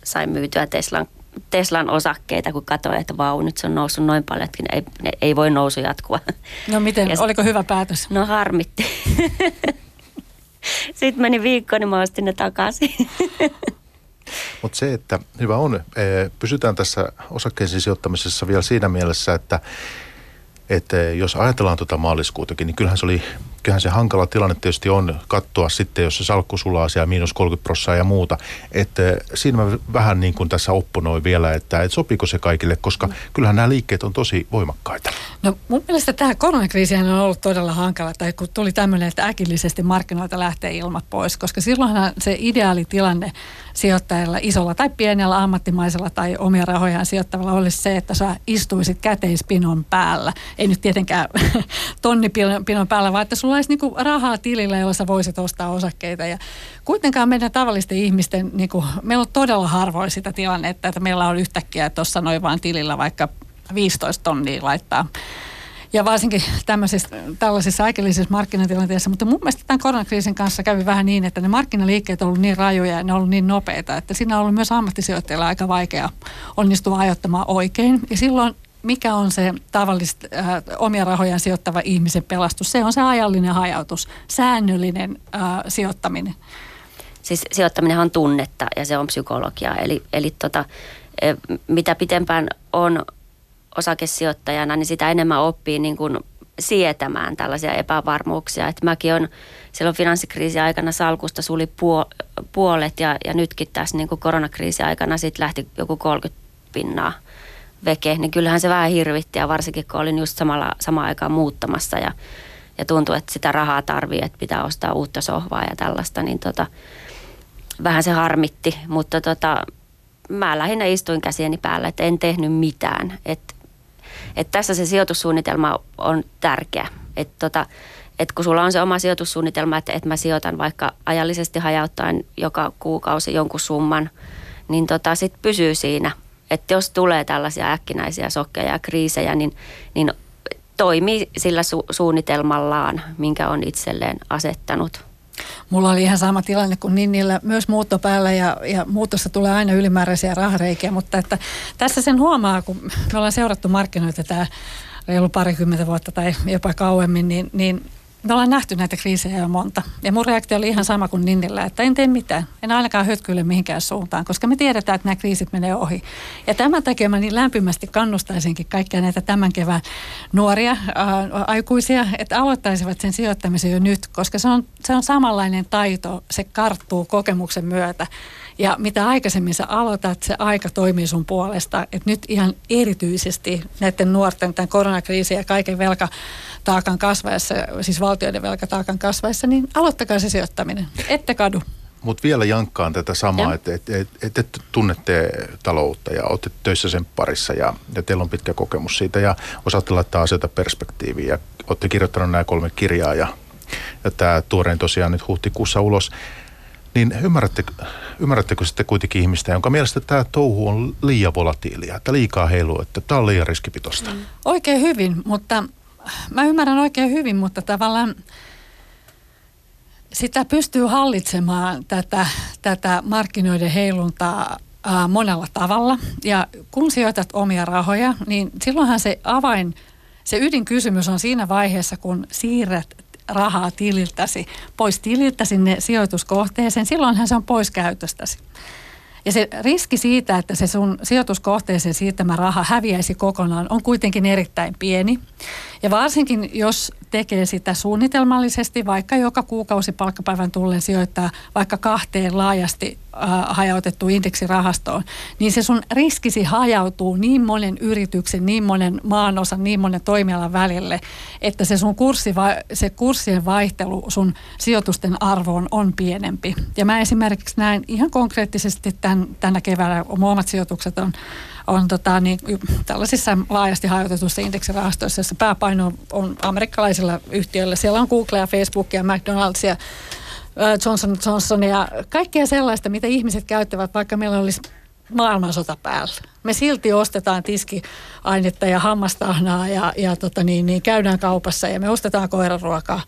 sain myytyä Teslan, Teslan osakkeita, kun katsoin, että vau, nyt se on noussut noin paljon, että ei, ei voi nousu jatkua. No miten, ja oliko hyvä päätös? No harmitti. Sitten meni viikko, niin mä ostin ne takaisin. Mutta se, että hyvä on, pysytään tässä osakkeisiin sijoittamisessa vielä siinä mielessä, että että jos ajatellaan tuota maaliskuutakin, niin kyllähän se oli nytköhän se hankala tilanne tietysti on katsoa sitten, jos se salkku sulaa siellä miinus 30 prosenttia ja muuta. Että siinä mä vähän niin kuin tässä opponoin vielä, että, että sopiiko se kaikille, koska kyllähän nämä liikkeet on tosi voimakkaita. No mun mielestä tämä koronakriisi on ollut todella hankala, tai kun tuli tämmöinen, että äkillisesti markkinoilta lähtee ilmat pois, koska silloinhan se ideaali tilanne sijoittajalla, isolla tai pienellä ammattimaisella tai omia rahojaan sijoittavalla olisi se, että sä istuisit käteispinon päällä. Ei nyt tietenkään tonnipinon päällä, vaan että sulla olisi niinku rahaa tilillä, jolla sä voisit ostaa osakkeita. Ja kuitenkaan meidän tavallisten ihmisten, niinku, meillä on todella harvoin sitä tilannetta, että meillä on yhtäkkiä tuossa noin vaan tilillä vaikka 15 tonnia laittaa ja varsinkin tämmöisissä, tällaisissa äkillisissä markkinatilanteissa. Mutta mun mielestä tämän koronakriisin kanssa kävi vähän niin, että ne markkinaliikkeet on ollut niin rajoja ja ne on ollut niin nopeita, että siinä on ollut myös ammattisijoittajilla aika vaikea onnistua ajoittamaan oikein. Ja silloin mikä on se tavallista äh, omia rahojaan sijoittava ihmisen pelastus? Se on se ajallinen hajautus, säännöllinen äh, sijoittaminen. Siis sijoittaminen on tunnetta ja se on psykologiaa. Eli, eli tota, e, mitä pitempään on osakesijoittajana, niin sitä enemmän oppii niin kuin sietämään tällaisia epävarmuuksia. Et mäkin on silloin finanssikriisin aikana salkusta suli puolet ja, ja nytkin tässä niin kuin koronakriisin aikana sit lähti joku 30 pinnaa veke, niin kyllähän se vähän hirvitti ja varsinkin kun olin just samalla, samaan aikaan muuttamassa ja, ja tuntui, että sitä rahaa tarvii, että pitää ostaa uutta sohvaa ja tällaista, niin tota, vähän se harmitti, mutta tota, mä lähinnä istuin käsieni päällä, että en tehnyt mitään. Että et tässä se sijoitussuunnitelma on tärkeä. Että tota, et kun sulla on se oma sijoitussuunnitelma, että et mä sijoitan vaikka ajallisesti hajauttaen joka kuukausi jonkun summan, niin tota, sit pysyy siinä. Että jos tulee tällaisia äkkinäisiä sokkeja ja kriisejä, niin, niin toimii sillä su- suunnitelmallaan, minkä on itselleen asettanut. Mulla oli ihan sama tilanne kuin Ninnillä, myös muutto päällä ja, ja muutossa tulee aina ylimääräisiä rahareikiä, mutta että tässä sen huomaa, kun me ollaan seurattu markkinoita tämä reilu parikymmentä vuotta tai jopa kauemmin, niin, niin me ollaan nähty näitä kriisejä jo monta. Ja mun reaktio oli ihan sama kuin Ninnillä, että en tee mitään. En ainakaan hötkyile mihinkään suuntaan, koska me tiedetään, että nämä kriisit menee ohi. Ja tämän takia mä niin lämpimästi kannustaisinkin kaikkia näitä tämän kevään nuoria ää, aikuisia, että aloittaisivat sen sijoittamisen jo nyt, koska se on, se on samanlainen taito, se karttuu kokemuksen myötä. Ja mitä aikaisemmin sä aloitat, se aika toimii sun puolesta. että nyt ihan erityisesti näiden nuorten tämän koronakriisin ja kaiken velkataakan kasvaessa, siis valtioiden velkataakan kasvaessa, niin aloittakaa se sijoittaminen. Ette kadu. Mutta vielä jankkaan tätä samaa, että et, et, et, et tunnette taloutta ja olette töissä sen parissa ja, ja teillä on pitkä kokemus siitä ja osaatte laittaa asioita perspektiiviin ja olette kirjoittanut nämä kolme kirjaa ja, ja tämä tuorein tosiaan nyt huhtikuussa ulos. Niin ymmärrätte, ymmärrättekö sitten kuitenkin ihmistä, jonka mielestä tämä touhu on liian volatiilia, että liikaa heiluu, että tämä on liian riskipitoista? Mm. Oikein hyvin, mutta mä ymmärrän oikein hyvin, mutta tavallaan sitä pystyy hallitsemaan tätä, tätä markkinoiden heiluntaa ää, monella tavalla. Ja kun sijoitat omia rahoja, niin silloinhan se avain, se ydinkysymys on siinä vaiheessa, kun siirrät rahaa tililtäsi pois tililtä sinne sijoituskohteeseen, silloinhan se on pois käytöstäsi. Ja se riski siitä, että se sun sijoituskohteeseen siirtämä raha häviäisi kokonaan, on kuitenkin erittäin pieni. Ja varsinkin, jos tekee sitä suunnitelmallisesti, vaikka joka kuukausi palkkapäivän tulleen sijoittaa vaikka kahteen laajasti äh, hajautettu indeksirahastoon, niin se sun riskisi hajautuu niin monen yrityksen, niin monen maanosan, niin monen toimialan välille, että se sun kurssi, se kurssien vaihtelu sun sijoitusten arvoon on pienempi. Ja mä esimerkiksi näin ihan konkreettisesti tämän, tänä keväänä, omat sijoitukset on on tota, niin, tällaisissa laajasti hajotetuissa indeksirahastoissa, jossa pääpaino on amerikkalaisilla yhtiöillä. Siellä on Google ja Facebook ja McDonald's ja Johnson Johnson ja kaikkea sellaista, mitä ihmiset käyttävät, vaikka meillä olisi maailmansota päällä. Me silti ostetaan tiskiainetta ja hammastahnaa ja, ja tota niin, niin käydään kaupassa ja me ostetaan koiraruokaa.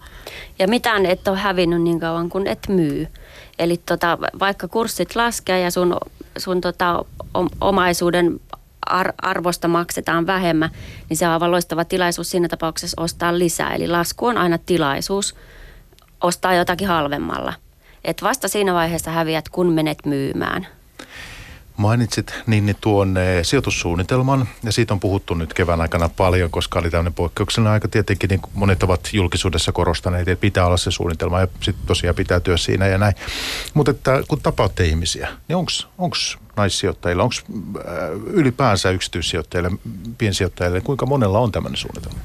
Ja mitään et ole hävinnyt niin kauan kuin et myy. Eli tota, vaikka kurssit laskee ja sun, sun tota, omaisuuden ar- arvosta maksetaan vähemmän, niin se on aivan loistava tilaisuus siinä tapauksessa ostaa lisää. Eli lasku on aina tilaisuus ostaa jotakin halvemmalla. Et vasta siinä vaiheessa häviät, kun menet myymään. Mainitsit Ninni tuon eh, sijoitussuunnitelman ja siitä on puhuttu nyt kevään aikana paljon, koska oli tämmöinen poikkeuksellinen aika tietenkin, niin monet ovat julkisuudessa korostaneet, että pitää olla se suunnitelma ja sitten tosiaan pitää työ siinä ja näin. Mutta että kun tapaatte ihmisiä, niin onko naissijoittajilla, onko äh, ylipäänsä yksityissijoittajille, piensijoittajille, kuinka monella on tämmöinen suunnitelma?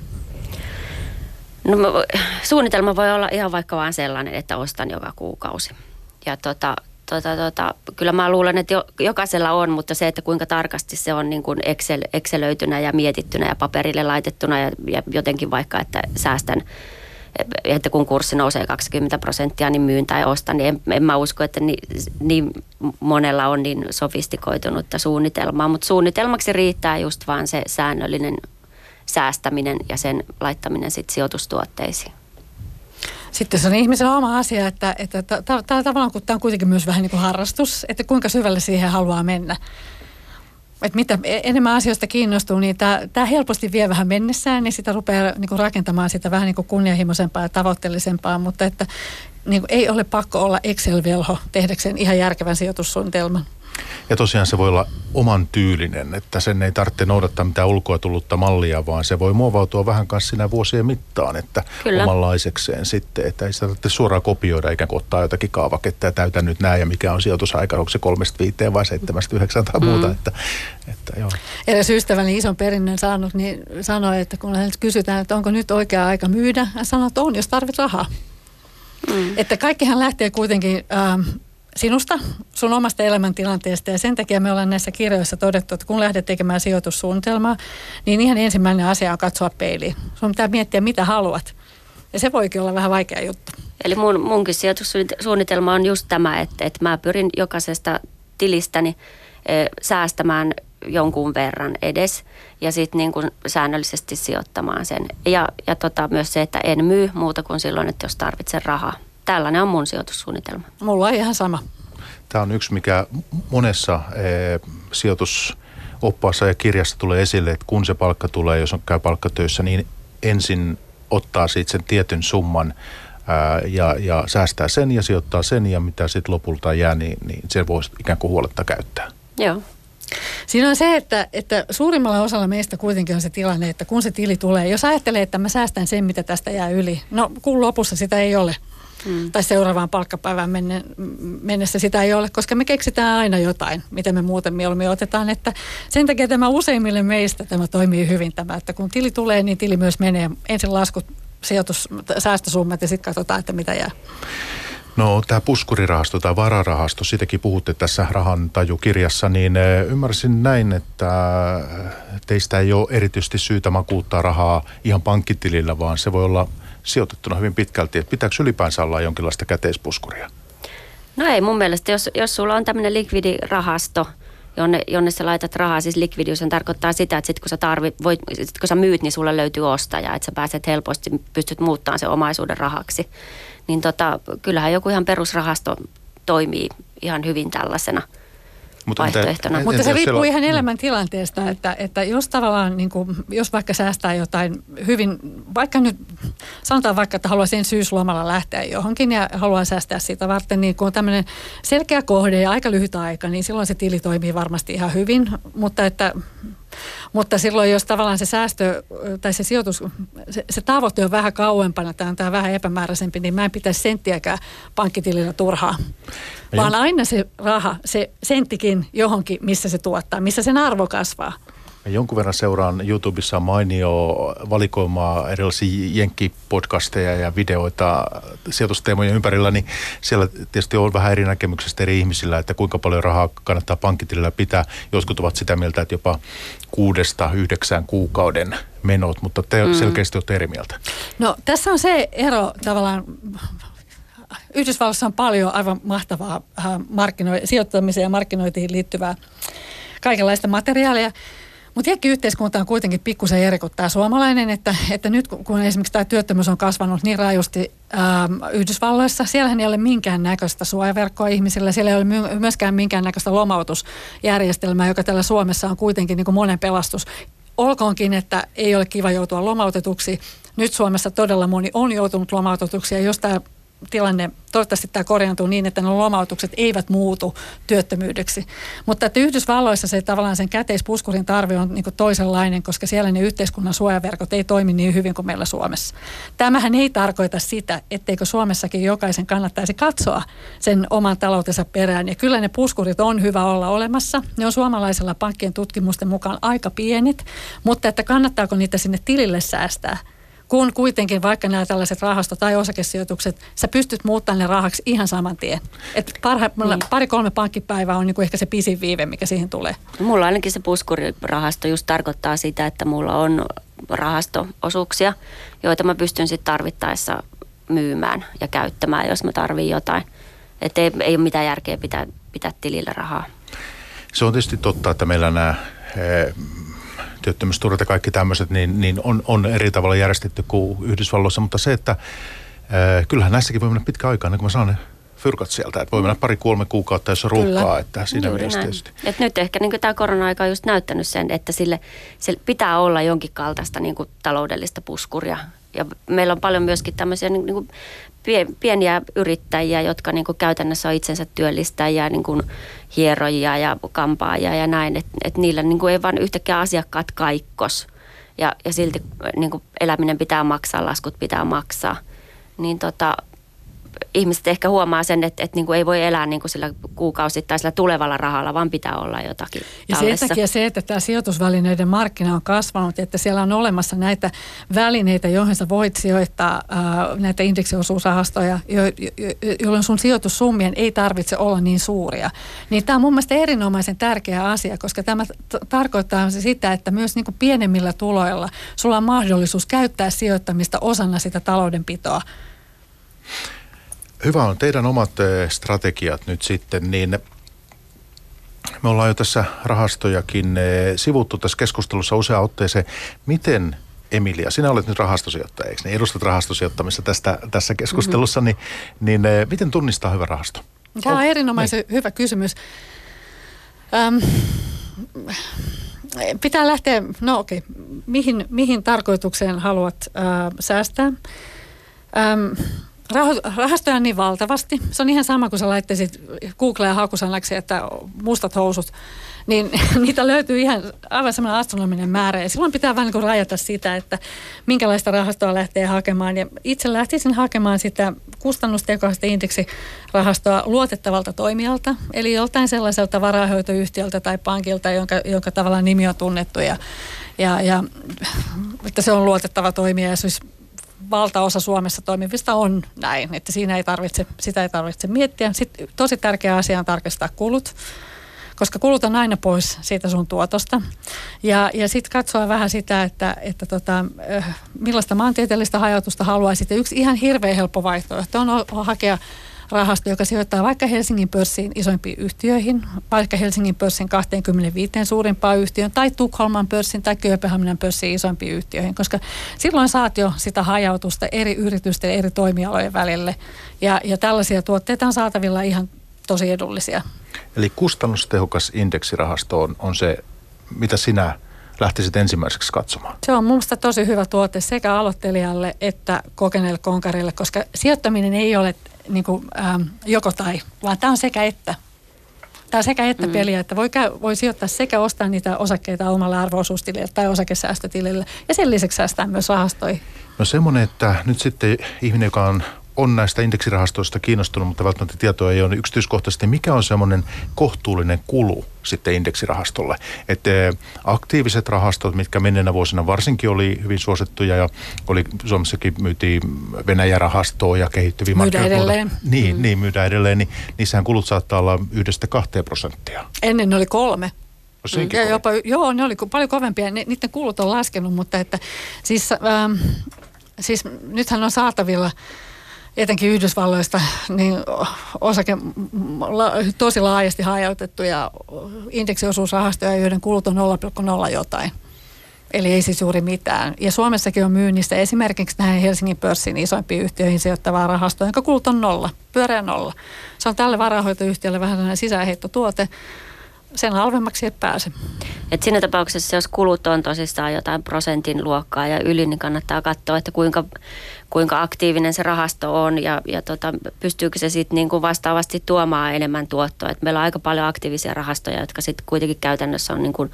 No, suunnitelma voi olla ihan vaikka vain sellainen, että ostan joka kuukausi. Ja tota, tota, tota, kyllä mä luulen, että jo, jokaisella on, mutta se, että kuinka tarkasti se on niin kuin Excel, Excelöitynä ja mietittynä ja paperille laitettuna ja, ja jotenkin vaikka, että säästän että kun kurssi nousee 20 prosenttia, niin myyn tai ostan, niin en, en mä usko, että niin, niin monella on niin sofistikoitunutta suunnitelmaa, mutta suunnitelmaksi riittää just vaan se säännöllinen säästäminen ja sen laittaminen sitten sijoitustuotteisiin. Sitten se on ihmisen oma asia, että, että tämä tavallaan kun tämä on kuitenkin myös vähän niin kuin harrastus, että kuinka syvälle siihen haluaa mennä. Että mitä enemmän asioista kiinnostuu, niin tämä, tämä helposti vie vähän mennessään, niin sitä rupeaa niin kuin rakentamaan sitä vähän niin kuin kunnianhimoisempaa ja tavoitteellisempaa, mutta että niin kuin ei ole pakko olla Excel-velho tehdäkseen ihan järkevän sijoitussuunnitelman. Ja tosiaan se voi olla oman tyylinen, että sen ei tarvitse noudattaa mitään ulkoa tullutta mallia, vaan se voi muovautua vähän kanssa siinä vuosien mittaan, että Kyllä. omanlaisekseen sitten, että ei sitä tarvitse suoraan kopioida ikään kuin ottaa jotakin kaavaketta ja täytä nyt näin ja mikä on sijoitusaika, onko se kolmesta viiteen vai seitsemästä yhdeksän tai muuta. Mm. Että, että joo. Eräs ystäväni ison perinnön saanut, niin sanoi, että kun häneltä kysytään, että onko nyt oikea aika myydä, hän sanoi, että on, jos tarvit rahaa. Mm. Että kaikkihan lähtee kuitenkin ähm, sinusta, sun omasta elämäntilanteesta ja sen takia me ollaan näissä kirjoissa todettu, että kun lähdet tekemään sijoitussuunnitelmaa, niin ihan ensimmäinen asia on katsoa peiliin. Sun pitää miettiä, mitä haluat. Ja se voikin olla vähän vaikea juttu. Eli mun, munkin sijoitussuunnitelma on just tämä, että, että mä pyrin jokaisesta tilistäni e, säästämään jonkun verran edes ja sitten niin kuin säännöllisesti sijoittamaan sen. Ja, ja tota, myös se, että en myy muuta kuin silloin, että jos tarvitsen rahaa tällainen on mun sijoitussuunnitelma. Mulla on ihan sama. Tämä on yksi, mikä monessa e, sijoitusoppaassa ja kirjassa tulee esille, että kun se palkka tulee, jos on käy palkkatöissä, niin ensin ottaa siitä sen tietyn summan ää, ja, ja säästää sen ja sijoittaa sen ja mitä sitten lopulta jää, niin, niin se voi ikään kuin huoletta käyttää. Joo. Siinä on se, että, että suurimmalla osalla meistä kuitenkin on se tilanne, että kun se tili tulee, jos ajattelee, että mä säästän sen, mitä tästä jää yli, no kuun lopussa sitä ei ole mm. tai seuraavaan palkkapäivään menne, mennessä sitä ei ole, koska me keksitään aina jotain, mitä me muuten mieluummin otetaan. Että sen takia tämä useimmille meistä tämä toimii hyvin tämä, että kun tili tulee, niin tili myös menee. Ensin laskut, sijoitus, säästösummat ja sitten katsotaan, että mitä jää. No tämä puskurirahasto tai vararahasto, sitäkin puhutte tässä rahan tajukirjassa, niin eh, ymmärsin näin, että teistä ei ole erityisesti syytä makuuttaa rahaa ihan pankkitilillä, vaan se voi olla sijoitettuna hyvin pitkälti, että pitääkö ylipäänsä olla jonkinlaista käteispuskuria? No ei mun mielestä, jos, jos sulla on tämmöinen likvidirahasto, jonne, jonne sä laitat rahaa, siis likvidius tarkoittaa sitä, että sit kun, sä tarvit, voit, sit kun sä myyt, niin sulle löytyy ostaja, että sä pääset helposti, pystyt muuttamaan sen omaisuuden rahaksi. Niin tota, kyllähän joku ihan perusrahasto toimii ihan hyvin tällaisena – mutta vaihtoehtona. Mutta se riippuu siellä... ihan elämäntilanteesta, että, että jos tavallaan, niin kuin, jos vaikka säästää jotain hyvin, vaikka nyt sanotaan vaikka, että haluaa sen syyslomalla lähteä johonkin ja haluaa säästää sitä varten, niin kun on tämmöinen selkeä kohde ja aika lyhyt aika, niin silloin se tili toimii varmasti ihan hyvin, mutta että mutta silloin, jos tavallaan se säästö tai se sijoitus, se, se tavoite on vähän kauempana, tämä on tämä vähän epämääräisempi, niin mä en pitäisi senttiäkään pankkitilillä turhaa. Vaan aina se raha, se senttikin johonkin, missä se tuottaa, missä sen arvo kasvaa. Mä jonkun verran seuraan YouTubessa mainio valikoimaa erilaisia jenkkipodcasteja ja videoita sijoitusteemojen ympärillä, niin siellä tietysti on vähän eri näkemyksestä eri ihmisillä, että kuinka paljon rahaa kannattaa pankkitilillä pitää. Jotkut ovat sitä mieltä, että jopa kuudesta yhdeksään kuukauden menot, mutta te mm. selkeästi olette eri mieltä. No tässä on se ero tavallaan Yhdysvalloissa on paljon aivan mahtavaa äh, markkino- sijoittamiseen ja markkinointiin liittyvää kaikenlaista materiaalia. Mutta yhteiskunta on kuitenkin pikkusen eri kuin tämä suomalainen, että, että nyt kun esimerkiksi tämä työttömyys on kasvanut niin rajusti ähm, Yhdysvalloissa, siellähän ei ole minkään näköistä suojaverkkoa ihmisillä, siellä ei ole myöskään minkään näköistä lomautusjärjestelmää, joka täällä Suomessa on kuitenkin niin kuin monen pelastus. Olkoonkin, että ei ole kiva joutua lomautetuksi. Nyt Suomessa todella moni on joutunut lomautetuksi ja jos tämä tilanne, toivottavasti tämä korjaantuu niin, että ne lomautukset eivät muutu työttömyydeksi. Mutta että Yhdysvalloissa se tavallaan sen käteispuskurin tarve on niin toisenlainen, koska siellä ne yhteiskunnan suojaverkot ei toimi niin hyvin kuin meillä Suomessa. Tämähän ei tarkoita sitä, etteikö Suomessakin jokaisen kannattaisi katsoa sen oman taloutensa perään. Ja kyllä ne puskurit on hyvä olla olemassa. Ne on suomalaisella pankkien tutkimusten mukaan aika pienet, mutta että kannattaako niitä sinne tilille säästää – kun kuitenkin vaikka nämä tällaiset rahasto- tai osakesijoitukset, sä pystyt muuttamaan ne rahaksi ihan saman tien. Et parha, niin. pari-kolme pankkipäivää on niin kuin ehkä se pisin viive, mikä siihen tulee. Mulla ainakin se puskurirahasto just tarkoittaa sitä, että mulla on rahastoosuuksia, joita mä pystyn sitten tarvittaessa myymään ja käyttämään, jos mä tarviin jotain. Että ei, ei ole mitään järkeä pitää, pitää tilillä rahaa. Se on tietysti totta, että meillä nämä eh, työttömyysturvat ja kaikki tämmöiset, niin, niin on, on eri tavalla järjestetty kuin Yhdysvalloissa, mutta se, että äh, kyllähän näissäkin voi mennä pitkä aikaa, niin kun mä saan ne fyrkat sieltä, että voi mennä pari-kolme kuukautta, jos on ruuhkaa, että siinä Juuri mielessä tietysti. Et nyt ehkä niin tämä korona-aika on just näyttänyt sen, että sille, sille pitää olla jonkin kaltaista niin kuin taloudellista puskuria. Ja meillä on paljon myöskin tämmöisiä niin kuin pieniä yrittäjiä, jotka niin kuin käytännössä on itsensä työllistäjiä, niin kuin hierojia ja kampaajia ja näin, että et niillä niin kuin ei vaan yhtäkkiä asiakkaat kaikkos ja, ja silti niin kuin eläminen pitää maksaa, laskut pitää maksaa. Niin tota, ihmiset ehkä huomaa sen, että, että niin kuin ei voi elää niin kuin sillä kuukausittaisella tulevalla rahalla, vaan pitää olla jotakin Ja sen takia se, että tämä sijoitusvälineiden markkina on kasvanut, että siellä on olemassa näitä välineitä, joihin sä voit sijoittaa äh, näitä indeksiosuusrahastoja, jo, jo, jolloin sun sijoitussummien ei tarvitse olla niin suuria. Niin tämä on mun mielestä erinomaisen tärkeä asia, koska tämä t- tarkoittaa sitä, että myös niin kuin pienemmillä tuloilla sulla on mahdollisuus käyttää sijoittamista osana sitä taloudenpitoa hyvä on teidän omat eh, strategiat nyt sitten, niin me ollaan jo tässä rahastojakin eh, sivuttu tässä keskustelussa usea otteeseen. Miten Emilia, sinä olet nyt rahastosijoittaja, eikö niin? Edustat rahastosijoittamista tästä, tässä keskustelussa, mm-hmm. niin, niin eh, miten tunnistaa hyvä rahasto? Tämä on erinomaisen niin. hyvä kysymys. Öm, pitää lähteä, no okei, okay. mihin, mihin tarkoitukseen haluat äh, säästää? Öm, Rahastoja on niin valtavasti. Se on ihan sama, kun sä laittaisit Googleen hakusanaksi, että mustat housut. Niin niitä löytyy ihan aivan semmoinen astronominen määrä. Ja silloin pitää vähän niin rajata sitä, että minkälaista rahastoa lähtee hakemaan. Ja itse lähtisin hakemaan sitä kustannustekoista indeksirahastoa luotettavalta toimijalta. Eli joltain sellaiselta varahoitoyhtiöltä tai pankilta, jonka, jonka tavallaan nimi on tunnettu. Ja, ja, ja että se on luotettava toimija ja olisi valtaosa Suomessa toimivista on näin, että siinä ei tarvitse, sitä ei tarvitse miettiä. Sitten tosi tärkeä asia on tarkistaa kulut, koska kulut on aina pois siitä sun tuotosta. Ja, ja sitten katsoa vähän sitä, että, että tota, millaista maantieteellistä hajautusta haluaisit. Ja yksi ihan hirveän helppo vaihtoehto on hakea rahasto, joka sijoittaa vaikka Helsingin pörssiin isoimpiin yhtiöihin, vaikka Helsingin pörssin 25 suurimpaan yhtiön tai Tukholman pörssin tai Kööpenhaminan pörssin isoimpiin yhtiöihin, koska silloin saat jo sitä hajautusta eri yritysten eri toimialojen välille. Ja, ja tällaisia tuotteita on saatavilla ihan tosi edullisia. Eli kustannustehokas indeksirahasto on, on se, mitä sinä lähtisit ensimmäiseksi katsomaan? Se on minusta tosi hyvä tuote sekä aloittelijalle että kokeneelle konkarille, koska sijoittaminen ei ole niin kuin, ähm, joko tai, vaan tämä on sekä että. Tämä on sekä että mm. peliä, että voi, käy, voi sijoittaa sekä ostaa niitä osakkeita omalle arvoosuustilille tai osakesäästötilille ja sen lisäksi säästää myös rahastoihin. No semmoinen, että nyt sitten ihminen, joka on on näistä indeksirahastoista kiinnostunut, mutta välttämättä tietoa ei ole yksityiskohtaisesti. Mikä on semmoinen kohtuullinen kulu sitten indeksirahastolle? Että aktiiviset rahastot, mitkä menneenä vuosina varsinkin oli hyvin suosittuja ja oli Suomessakin myytiin Venäjä-rahastoa ja kehittyviä markkinoita. edelleen. Niin, mm. niin myydään edelleen. Niin niissähän kulut saattaa olla yhdestä kahteen prosenttia. Ennen ne oli kolme. No, ja jopa, joo, ne oli paljon kovempia. Niiden kulut on laskenut, mutta että siis, ähm, siis nythän on saatavilla etenkin Yhdysvalloista, niin osake tosi laajasti hajautettuja indeksiosuusrahastoja, joiden kulut on 0,0 jotain. Eli ei siis juuri mitään. Ja Suomessakin on myynnissä esimerkiksi näihin Helsingin pörssin isoimpiin yhtiöihin sijoittavaa rahastoa, jonka kulut on nolla, pyöreä nolla. Se on tälle varahoitoyhtiölle vähän sellainen sisäänheittotuote, sen halvemmaksi et pääse. Et siinä tapauksessa, jos kulut on tosissaan jotain prosentin luokkaa ja yli, niin kannattaa katsoa, että kuinka, kuinka aktiivinen se rahasto on ja, ja tota, pystyykö se sitten niinku vastaavasti tuomaan enemmän tuottoa. Et meillä on aika paljon aktiivisia rahastoja, jotka sitten kuitenkin käytännössä on niinku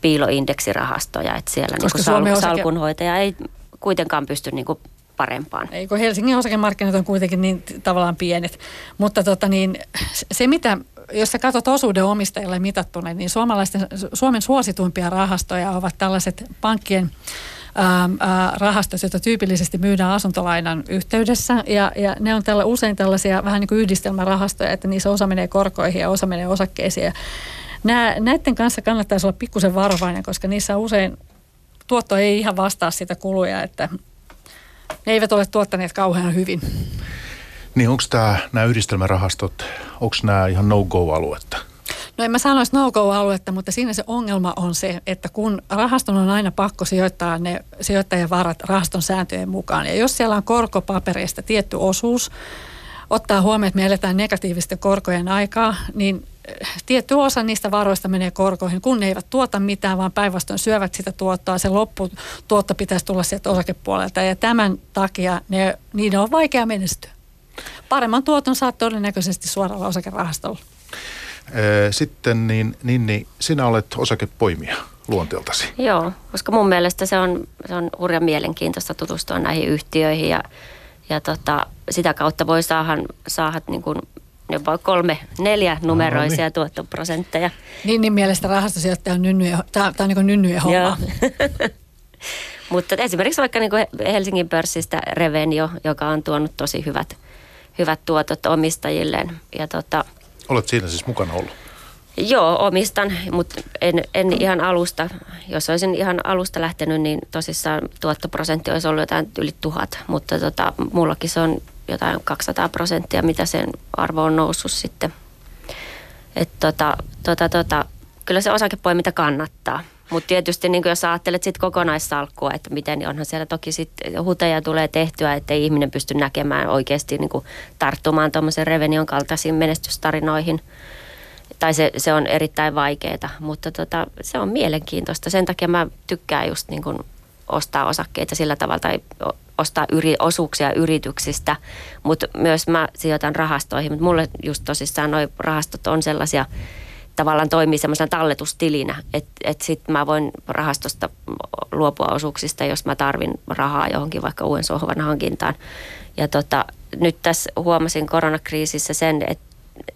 piiloindeksirahastoja, että siellä niinku sal, osake... salkunhoitaja ei kuitenkaan pysty niinku parempaan. Ei, kun Helsingin osakemarkkinat on kuitenkin niin tavallaan pienet. Mutta tota niin, se mitä, jos sä katsot osuuden omistajille mitattuna, niin suomalaisten, Suomen suosituimpia rahastoja ovat tällaiset pankkien ähm, äh, rahastot, joita tyypillisesti myydään asuntolainan yhteydessä. Ja, ja ne on tällä, usein tällaisia vähän niin kuin yhdistelmärahastoja, että niissä osa menee korkoihin ja osa menee osakkeisiin. Nää, näiden kanssa kannattaisi olla pikkusen varovainen, koska niissä usein tuotto ei ihan vastaa sitä kuluja, että ne eivät ole tuottaneet kauhean hyvin. Niin onko nämä yhdistelmärahastot, onko nämä ihan no-go-aluetta? No en mä sanoisi no-go-aluetta, mutta siinä se ongelma on se, että kun rahaston on aina pakko sijoittaa ne sijoittajien varat rahaston sääntöjen mukaan. Ja jos siellä on korkopapereista tietty osuus, ottaa huomioon, että me eletään negatiivisten korkojen aikaa, niin tietty osa niistä varoista menee korkoihin, kun ne eivät tuota mitään, vaan päinvastoin syövät sitä tuottoa. Se lopputuotto pitäisi tulla sieltä osakepuolelta ja tämän takia ne, niiden on vaikea menestyä. Paremman tuoton saat todennäköisesti suoralla osakerahastolla. Sitten niin, niin, niin sinä olet osakepoimija luonteeltasi. Joo, koska mun mielestä se on, se on hurjan mielenkiintoista tutustua näihin yhtiöihin ja, ja tota, sitä kautta voi saada, saada niin kuin jopa kolme, neljä numeroisia no, niin. tuottoprosentteja. Niin, niin mielestä rahastosijoittaja on nynnyjen, tämä, tämä on niin nynnyjen homma. Mutta esimerkiksi vaikka niin kuin Helsingin pörssistä Revenio, joka on tuonut tosi hyvät, hyvät tuotot omistajilleen. Ja tota, Olet siinä siis mukana ollut? Joo, omistan, mutta en, en ihan alusta. Jos olisin ihan alusta lähtenyt, niin tosissaan tuottoprosentti olisi ollut jotain yli tuhat. Mutta tota, mullakin se on jotain 200 prosenttia, mitä sen arvo on noussut sitten. Et tota, tota, tota, kyllä se osakepoiminta kannattaa. Mutta tietysti niin jos ajattelet sit kokonaissalkkua, että miten, niin onhan siellä toki sitten huteja tulee tehtyä, että ihminen pysty näkemään oikeasti niin tarttumaan tuommoisen Revenion kaltaisiin menestystarinoihin. Tai se, se on erittäin vaikeaa, mutta tota, se on mielenkiintoista. Sen takia mä tykkään just niin kuin ostaa osakkeita sillä tavalla tai ostaa yri, osuuksia yrityksistä, mutta myös mä sijoitan rahastoihin. Mutta mulle just tosissaan nuo rahastot on sellaisia, tavallaan toimii semmoisena talletustilinä, että et sitten mä voin rahastosta luopua osuuksista, jos mä tarvin rahaa johonkin vaikka uuden sohvan hankintaan. Ja tota, nyt tässä huomasin koronakriisissä sen, että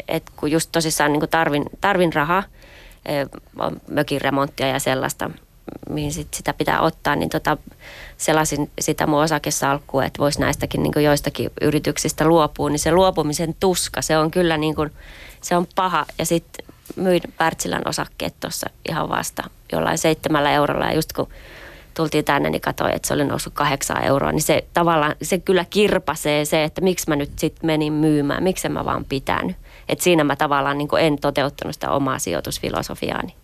et kun just tosissaan niin tarvin, tarvin rahaa, mökin remonttia ja sellaista, mihin sit sitä pitää ottaa, niin tota, selasin sitä mun osakesalkkua, että voisi näistäkin niin joistakin yrityksistä luopua, niin se luopumisen tuska, se on kyllä niin kuin, se on paha. Ja sitten myin Wärtsilän osakkeet tuossa ihan vasta jollain seitsemällä eurolla ja just kun tultiin tänne, niin katsoin, että se oli noussut kahdeksan euroa, niin se tavallaan, se kyllä kirpasee se, että miksi mä nyt sitten menin myymään, miksi mä vaan pitänyt. Että siinä mä tavallaan niin en toteuttanut sitä omaa sijoitusfilosofiaani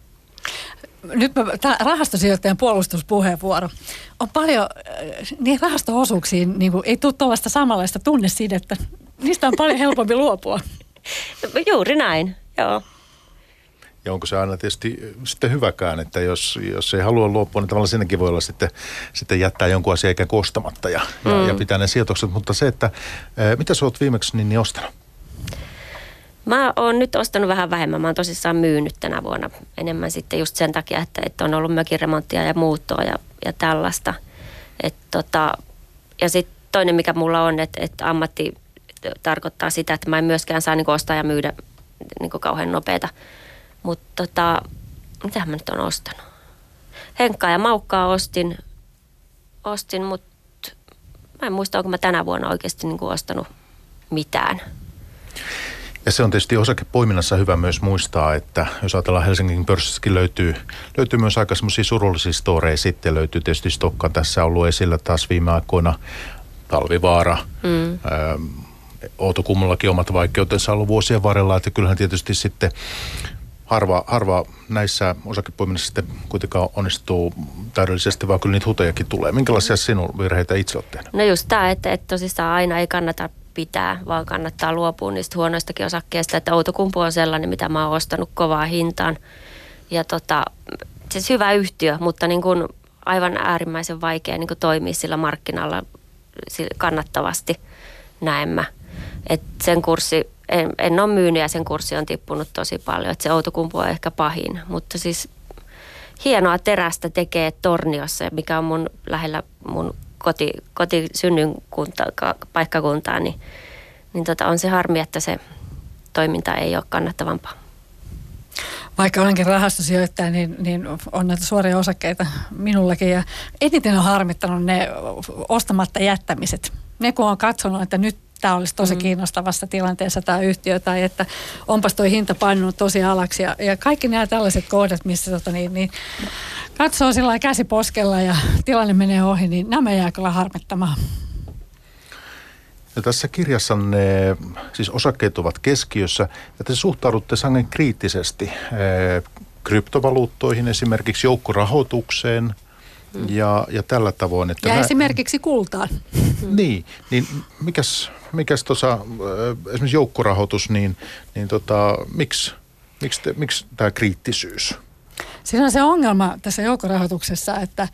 nyt tämä rahastosijoittajan puolustuspuheenvuoro. On paljon, niin rahastoosuuksiin niin kuin, ei tule tuollaista samanlaista tunnesidettä. Niistä on paljon helpompi luopua. Juuri näin, joo. Ja onko se aina tietysti sitten hyväkään, että jos, jos ei halua luopua, niin tavallaan siinäkin voi olla sitten, sitten jättää jonkun asian ikään kostamatta ja, mm. ja, ja pitää ne sijoitukset. Mutta se, että mitä sä oot viimeksi niin, niin ostanut? Mä oon nyt ostanut vähän vähemmän. Mä oon tosissaan myynyt tänä vuonna enemmän sitten just sen takia, että, että on ollut mökiremonttia ja muuttoa ja, ja tällaista. Et tota, ja sitten toinen, mikä mulla on, että, että ammatti tarkoittaa sitä, että mä en myöskään saa niin ostaa ja myydä niin kauhean nopeita. Mutta tota, mitä mä nyt on ostanut? Henkkaa ja maukkaa ostin, ostin mutta mä en muista, onko mä tänä vuonna oikeasti niin ostanut mitään. Ja se on tietysti osakepoiminnassa hyvä myös muistaa, että jos ajatellaan Helsingin pörssissäkin löytyy, löytyy myös aika semmoisia surullisia storeja. Sitten löytyy tietysti Stokka tässä ollut esillä taas viime aikoina. Talvivaara, mm. Ää, Outokummullakin omat vaikeutensa ollut vuosien varrella, että kyllähän tietysti sitten harva, harva näissä osakepoiminnassa sitten kuitenkaan onnistuu täydellisesti, vaan kyllä niitä hutejakin tulee. Minkälaisia sinun virheitä itse olet tehnyt? No just tämä, että, että tosissaan aina ei kannata pitää, vaan kannattaa luopua niistä huonoistakin osakkeista. Että Outokumpu on sellainen, mitä mä oon ostanut kovaa hintaan. Ja tota, siis hyvä yhtiö, mutta niin kuin aivan äärimmäisen vaikea niin kuin toimia sillä markkinalla kannattavasti, näen mä. Et sen kurssi, en, en ole myynyt ja sen kurssi on tippunut tosi paljon. Et se Outokumpu on ehkä pahin, mutta siis hienoa terästä tekee Torniossa, mikä on mun lähellä mun koti, kotisynnynkunta, paikkakuntaa, niin, niin tota, on se harmi, että se toiminta ei ole kannattavampaa. Vaikka olenkin rahastosijoittaja, niin, niin on näitä suoria osakkeita minullakin. Ja eniten on harmittanut ne ostamatta jättämiset. Ne kun on katsonut, että nyt tämä olisi tosi mm. kiinnostavassa tilanteessa tämä yhtiö, tai että onpas tuo hinta painunut tosi alaksi. Ja, ja kaikki nämä tällaiset kohdat, missä tota, niin, niin, katsoo sillä käsi poskella ja tilanne menee ohi, niin nämä jää kyllä harmittamaan. Ja tässä kirjassanne, siis osakkeet ovat keskiössä, ja te suhtaudutte sangen kriittisesti eh, kryptovaluuttoihin, esimerkiksi joukkorahoitukseen mm. ja, ja tällä tavoin. Että ja nä- esimerkiksi kultaan. Niin, niin mikäs, mikäs tuossa, eh, esimerkiksi joukkorahoitus, niin, niin tota, miksi, miksi, te, miksi tämä kriittisyys? Siinä on se ongelma tässä joukkorahoituksessa, että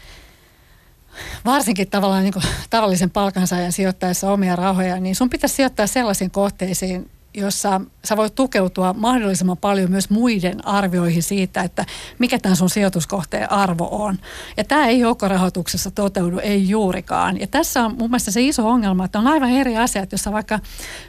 varsinkin tavallaan niin kuin tavallisen palkansaajan sijoittaessa omia rahoja, niin sun pitäisi sijoittaa sellaisiin kohteisiin, jossa sä voit tukeutua mahdollisimman paljon myös muiden arvioihin siitä, että mikä tämän sun sijoituskohteen arvo on. Ja tämä ei joukkorahoituksessa toteudu, ei juurikaan. Ja tässä on mun mielestä se iso ongelma, että on aivan eri asiat, jos sä vaikka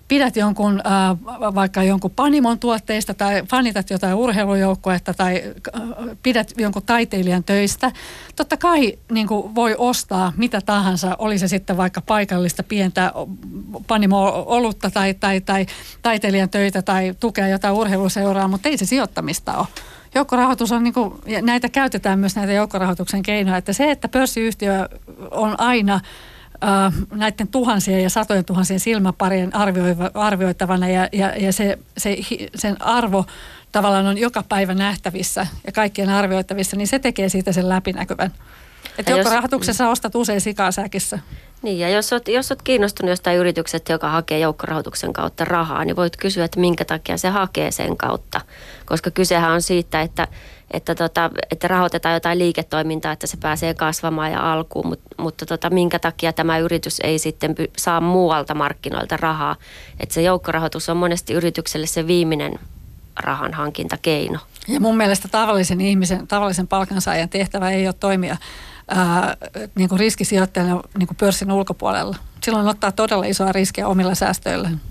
pidät jonkun, äh, vaikka jonkun Panimon tuotteista tai fanitat jotain urheilujoukkuetta tai äh, pidät jonkun taiteilijan töistä. Totta kai niin kuin voi ostaa mitä tahansa, oli se sitten vaikka paikallista pientä Panimo-olutta tai, tai, tai, tai taiteilijan töitä tai tukea jotain urheiluseuraa, mutta ei se sijoittamista ole. Joukkorahoitus on, niin kuin, ja näitä käytetään myös näitä joukkorahoituksen keinoja, että se, että pörssiyhtiö on aina äh, näiden tuhansien ja satojen tuhansien silmäparien arvioitavana ja, ja, ja se, se, sen arvo tavallaan on joka päivä nähtävissä ja kaikkien arvioitavissa, niin se tekee siitä sen läpinäkyvän. Että joukkorahoituksessa jos, ostat usein sikasäkissä. Niin, ja jos olet, jos kiinnostunut jostain yrityksestä, joka hakee joukkorahoituksen kautta rahaa, niin voit kysyä, että minkä takia se hakee sen kautta. Koska kysehän on siitä, että, että, tota, että rahoitetaan jotain liiketoimintaa, että se pääsee kasvamaan ja alkuun, mutta, mutta tota, minkä takia tämä yritys ei sitten saa muualta markkinoilta rahaa. Että se joukkorahoitus on monesti yritykselle se viimeinen rahan hankintakeino. Ja mun mielestä tavallisen ihmisen, tavallisen palkansaajan tehtävä ei ole toimia ää, niin kuin riskisijoittajana niin kuin pörssin ulkopuolella. Silloin ottaa todella isoa riskiä omilla säästöillään.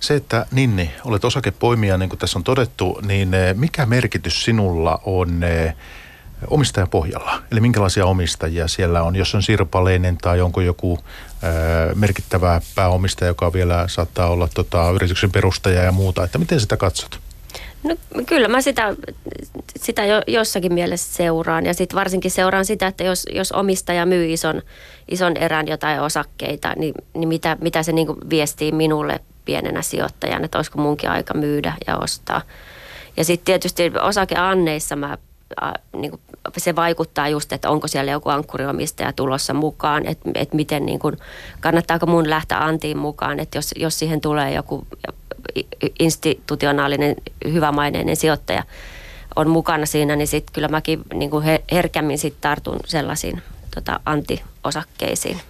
Se, että Ninni, olet osakepoimija, niin kuin tässä on todettu, niin mikä merkitys sinulla on omistajapohjalla? Eli minkälaisia omistajia siellä on, jos on sirpaleinen tai onko joku merkittävä pääomistaja, joka vielä saattaa olla tota, yrityksen perustaja ja muuta, että miten sitä katsot? No kyllä mä sitä, sitä jo, jossakin mielessä seuraan ja sitten varsinkin seuraan sitä, että jos, jos omistaja myy ison, ison erän jotain osakkeita, niin, niin mitä, mitä se niin viestii minulle pienenä sijoittajana, että olisiko munkin aika myydä ja ostaa. Ja sitten tietysti osakeanneissa mä, niin kuin, se vaikuttaa just, että onko siellä joku ankkuriomistaja tulossa mukaan, että, että miten niin kuin, kannattaako mun lähteä antiin mukaan, että jos, jos siihen tulee joku institutionaalinen hyvämaineinen sijoittaja on mukana siinä, niin sitten kyllä mäkin niin kuin herkämmin sit tartun sellaisiin tota, antiosakkeisiin.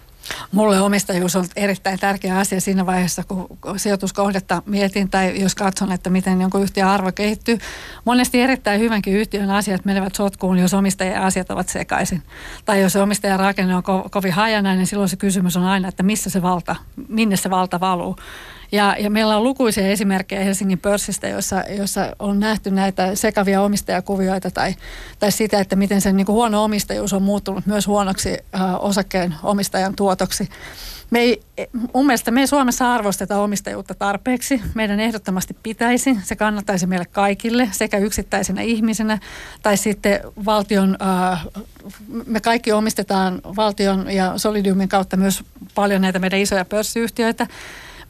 Mulle omistajuus on erittäin tärkeä asia siinä vaiheessa, kun sijoituskohdetta mietin tai jos katson, että miten jonkun yhtiön arvo kehittyy. Monesti erittäin hyvänkin yhtiön asiat menevät sotkuun, jos omistajien asiat ovat sekaisin. Tai jos omistajan rakenne on ko- kovin hajanainen, niin silloin se kysymys on aina, että missä se valta, minne se valta valuu. Ja, ja meillä on lukuisia esimerkkejä Helsingin pörssistä, joissa, joissa on nähty näitä sekavia omistajakuvioita tai, tai sitä, että miten sen niin kuin huono omistajuus on muuttunut myös huonoksi äh, osakkeen omistajan tuotoksi. Me ei, mun mielestä me ei Suomessa arvosteta omistajuutta tarpeeksi. Meidän ehdottomasti pitäisi. Se kannattaisi meille kaikille, sekä yksittäisenä ihmisenä tai sitten valtion, äh, me kaikki omistetaan valtion ja Solidiumin kautta myös paljon näitä meidän isoja pörssiyhtiöitä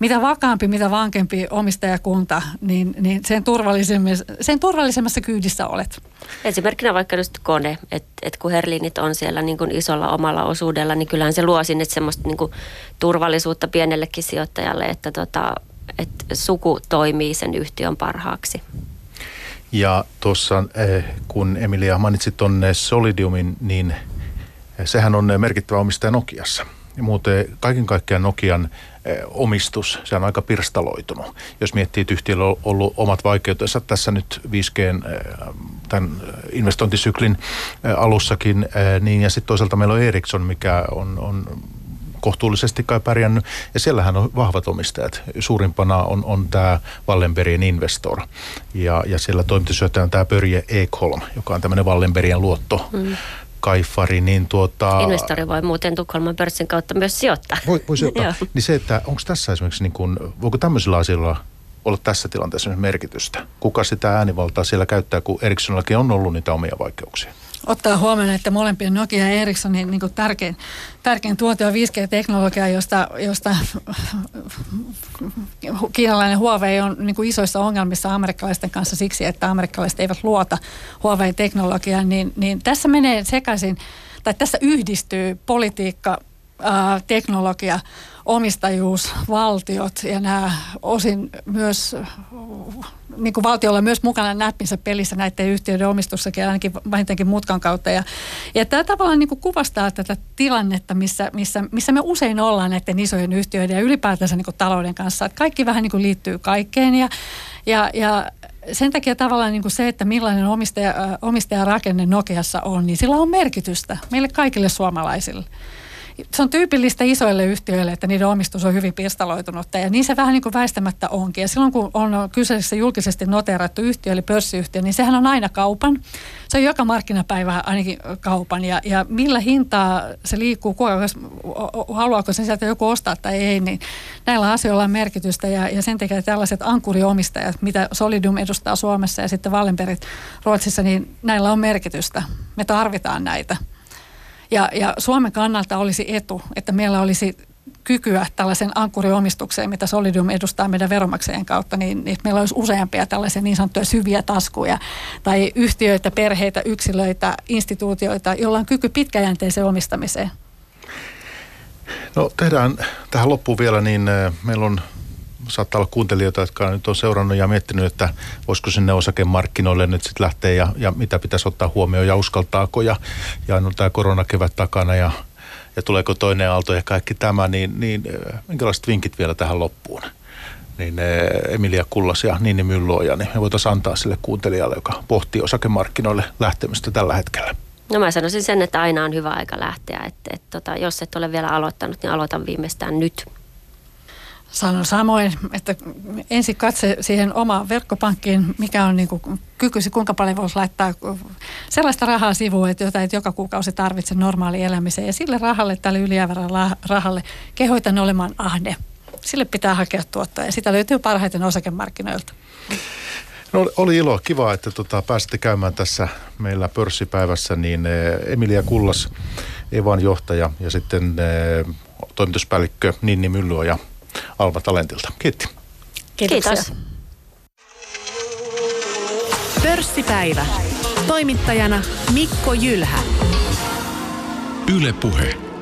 mitä vakaampi, mitä vankempi omistajakunta, niin, niin sen, turvallisemmassa, sen turvallisemmassa kyydissä olet. Esimerkkinä vaikka just kone, että et kun Herlinit on siellä niin kuin isolla omalla osuudella, niin kyllähän se luo sinne semmoista niin kuin turvallisuutta pienellekin sijoittajalle, että tota, et suku toimii sen yhtiön parhaaksi. Ja tuossa, eh, kun Emilia mainitsit tuonne Solidiumin, niin eh, sehän on merkittävä omistaja Nokiassa. Ja muuten kaiken kaikkiaan Nokian eh, omistus, se on aika pirstaloitunut. Jos miettii, että yhtiöllä on ollut omat vaikeutensa tässä nyt 5G tämän investointisyklin alussakin, niin ja sitten toisaalta meillä on Ericsson, mikä on, on kohtuullisesti kai pärjännyt. Ja siellähän on vahvat omistajat. Suurimpana on, on tämä Wallenbergin Investor. Ja, ja siellä toimitusjohtaja on tämä Börje Ekholm, joka on tämmöinen Wallenbergin luotto. Mm kaifari, niin tuota... Investori voi muuten Tukholman pörssin kautta myös sijoittaa. Voi, voi sijoittaa. niin se, että onko tässä esimerkiksi, niin kuin, voiko tämmöisillä asioilla olla tässä tilanteessa merkitystä? Kuka sitä äänivaltaa siellä käyttää, kun Ericssonillakin on ollut niitä omia vaikeuksia? Ottaa huomioon, että molempien Nokia ja Ericssonin niin kuin tärkein, tärkein tuote on 5G-teknologia, josta, josta kiinalainen Huawei on niin isoissa ongelmissa amerikkalaisten kanssa siksi, että amerikkalaiset eivät luota Huawei-teknologiaan, niin, niin tässä menee sekaisin, tai tässä yhdistyy politiikka, teknologia, omistajuus, valtiot ja nämä osin myös, niin kuin valtiolla myös mukana näppinsä pelissä näiden yhtiöiden omistussakin ainakin vähintäänkin mutkan kautta. Ja, ja tämä tavallaan niin kuin kuvastaa tätä tilannetta, missä, missä, missä me usein ollaan näiden isojen yhtiöiden ja ylipäätänsä niin kuin talouden kanssa. Että kaikki vähän niin kuin liittyy kaikkeen ja, ja, ja sen takia tavallaan niin kuin se, että millainen omistaja, omistajarakenne Nokiassa on, niin sillä on merkitystä meille kaikille suomalaisille se on tyypillistä isoille yhtiöille, että niiden omistus on hyvin pirstaloitunutta ja niin se vähän niin kuin väistämättä onkin. Ja silloin kun on kyseessä julkisesti noterattu yhtiö eli pörssiyhtiö, niin sehän on aina kaupan. Se on joka markkinapäivä ainakin kaupan ja, ja millä hintaa se liikkuu, kuka, haluaako sen sieltä joku ostaa tai ei, niin näillä asioilla on merkitystä ja, ja sen takia tällaiset ankuriomistajat, mitä Solidium edustaa Suomessa ja sitten Wallenbergit Ruotsissa, niin näillä on merkitystä. Me tarvitaan näitä. Ja, ja Suomen kannalta olisi etu, että meillä olisi kykyä tällaisen ankkuriomistukseen, mitä Solidium edustaa meidän veromaksajien kautta, niin, niin meillä olisi useampia tällaisia niin sanottuja syviä taskuja tai yhtiöitä, perheitä, yksilöitä, instituutioita, joilla on kyky pitkäjänteiseen omistamiseen. No tehdään tähän loppuun vielä, niin äh, meillä on saattaa olla kuuntelijoita, jotka nyt on seurannut ja miettinyt, että voisiko sinne osakemarkkinoille nyt sitten lähteä ja, ja mitä pitäisi ottaa huomioon ja uskaltaako ja, ja on tämä koronakevät takana ja, ja tuleeko toinen aalto ja kaikki tämä, niin, niin minkälaiset vinkit vielä tähän loppuun? Niin Emilia Kullas ja Niini Mylluoja, niin me voitaisiin antaa sille kuuntelijalle, joka pohtii osakemarkkinoille lähtemistä tällä hetkellä. No mä sanoisin sen, että aina on hyvä aika lähteä. Että, että, tota, jos et ole vielä aloittanut, niin aloitan viimeistään nyt sanon samoin, että ensin katse siihen omaan verkkopankkiin, mikä on niin kuin kykysi, kuinka paljon voisi laittaa sellaista rahaa sivuun, että jota et joka kuukausi tarvitse normaali elämiseen. Ja sille rahalle, tälle ylijäävälle rahalle, kehoitan olemaan ahde. Sille pitää hakea tuottoa ja sitä löytyy parhaiten osakemarkkinoilta. No, oli ilo, kiva, että tota, pääsitte käymään tässä meillä pörssipäivässä, niin eh, Emilia Kullas, Evan johtaja ja sitten eh, toimituspäällikkö Ninni Myllyä Alva Talentilta. Kiitti. Kiitos. Pörssipäivä. Toimittajana Mikko Jylhä. Yle Puhe.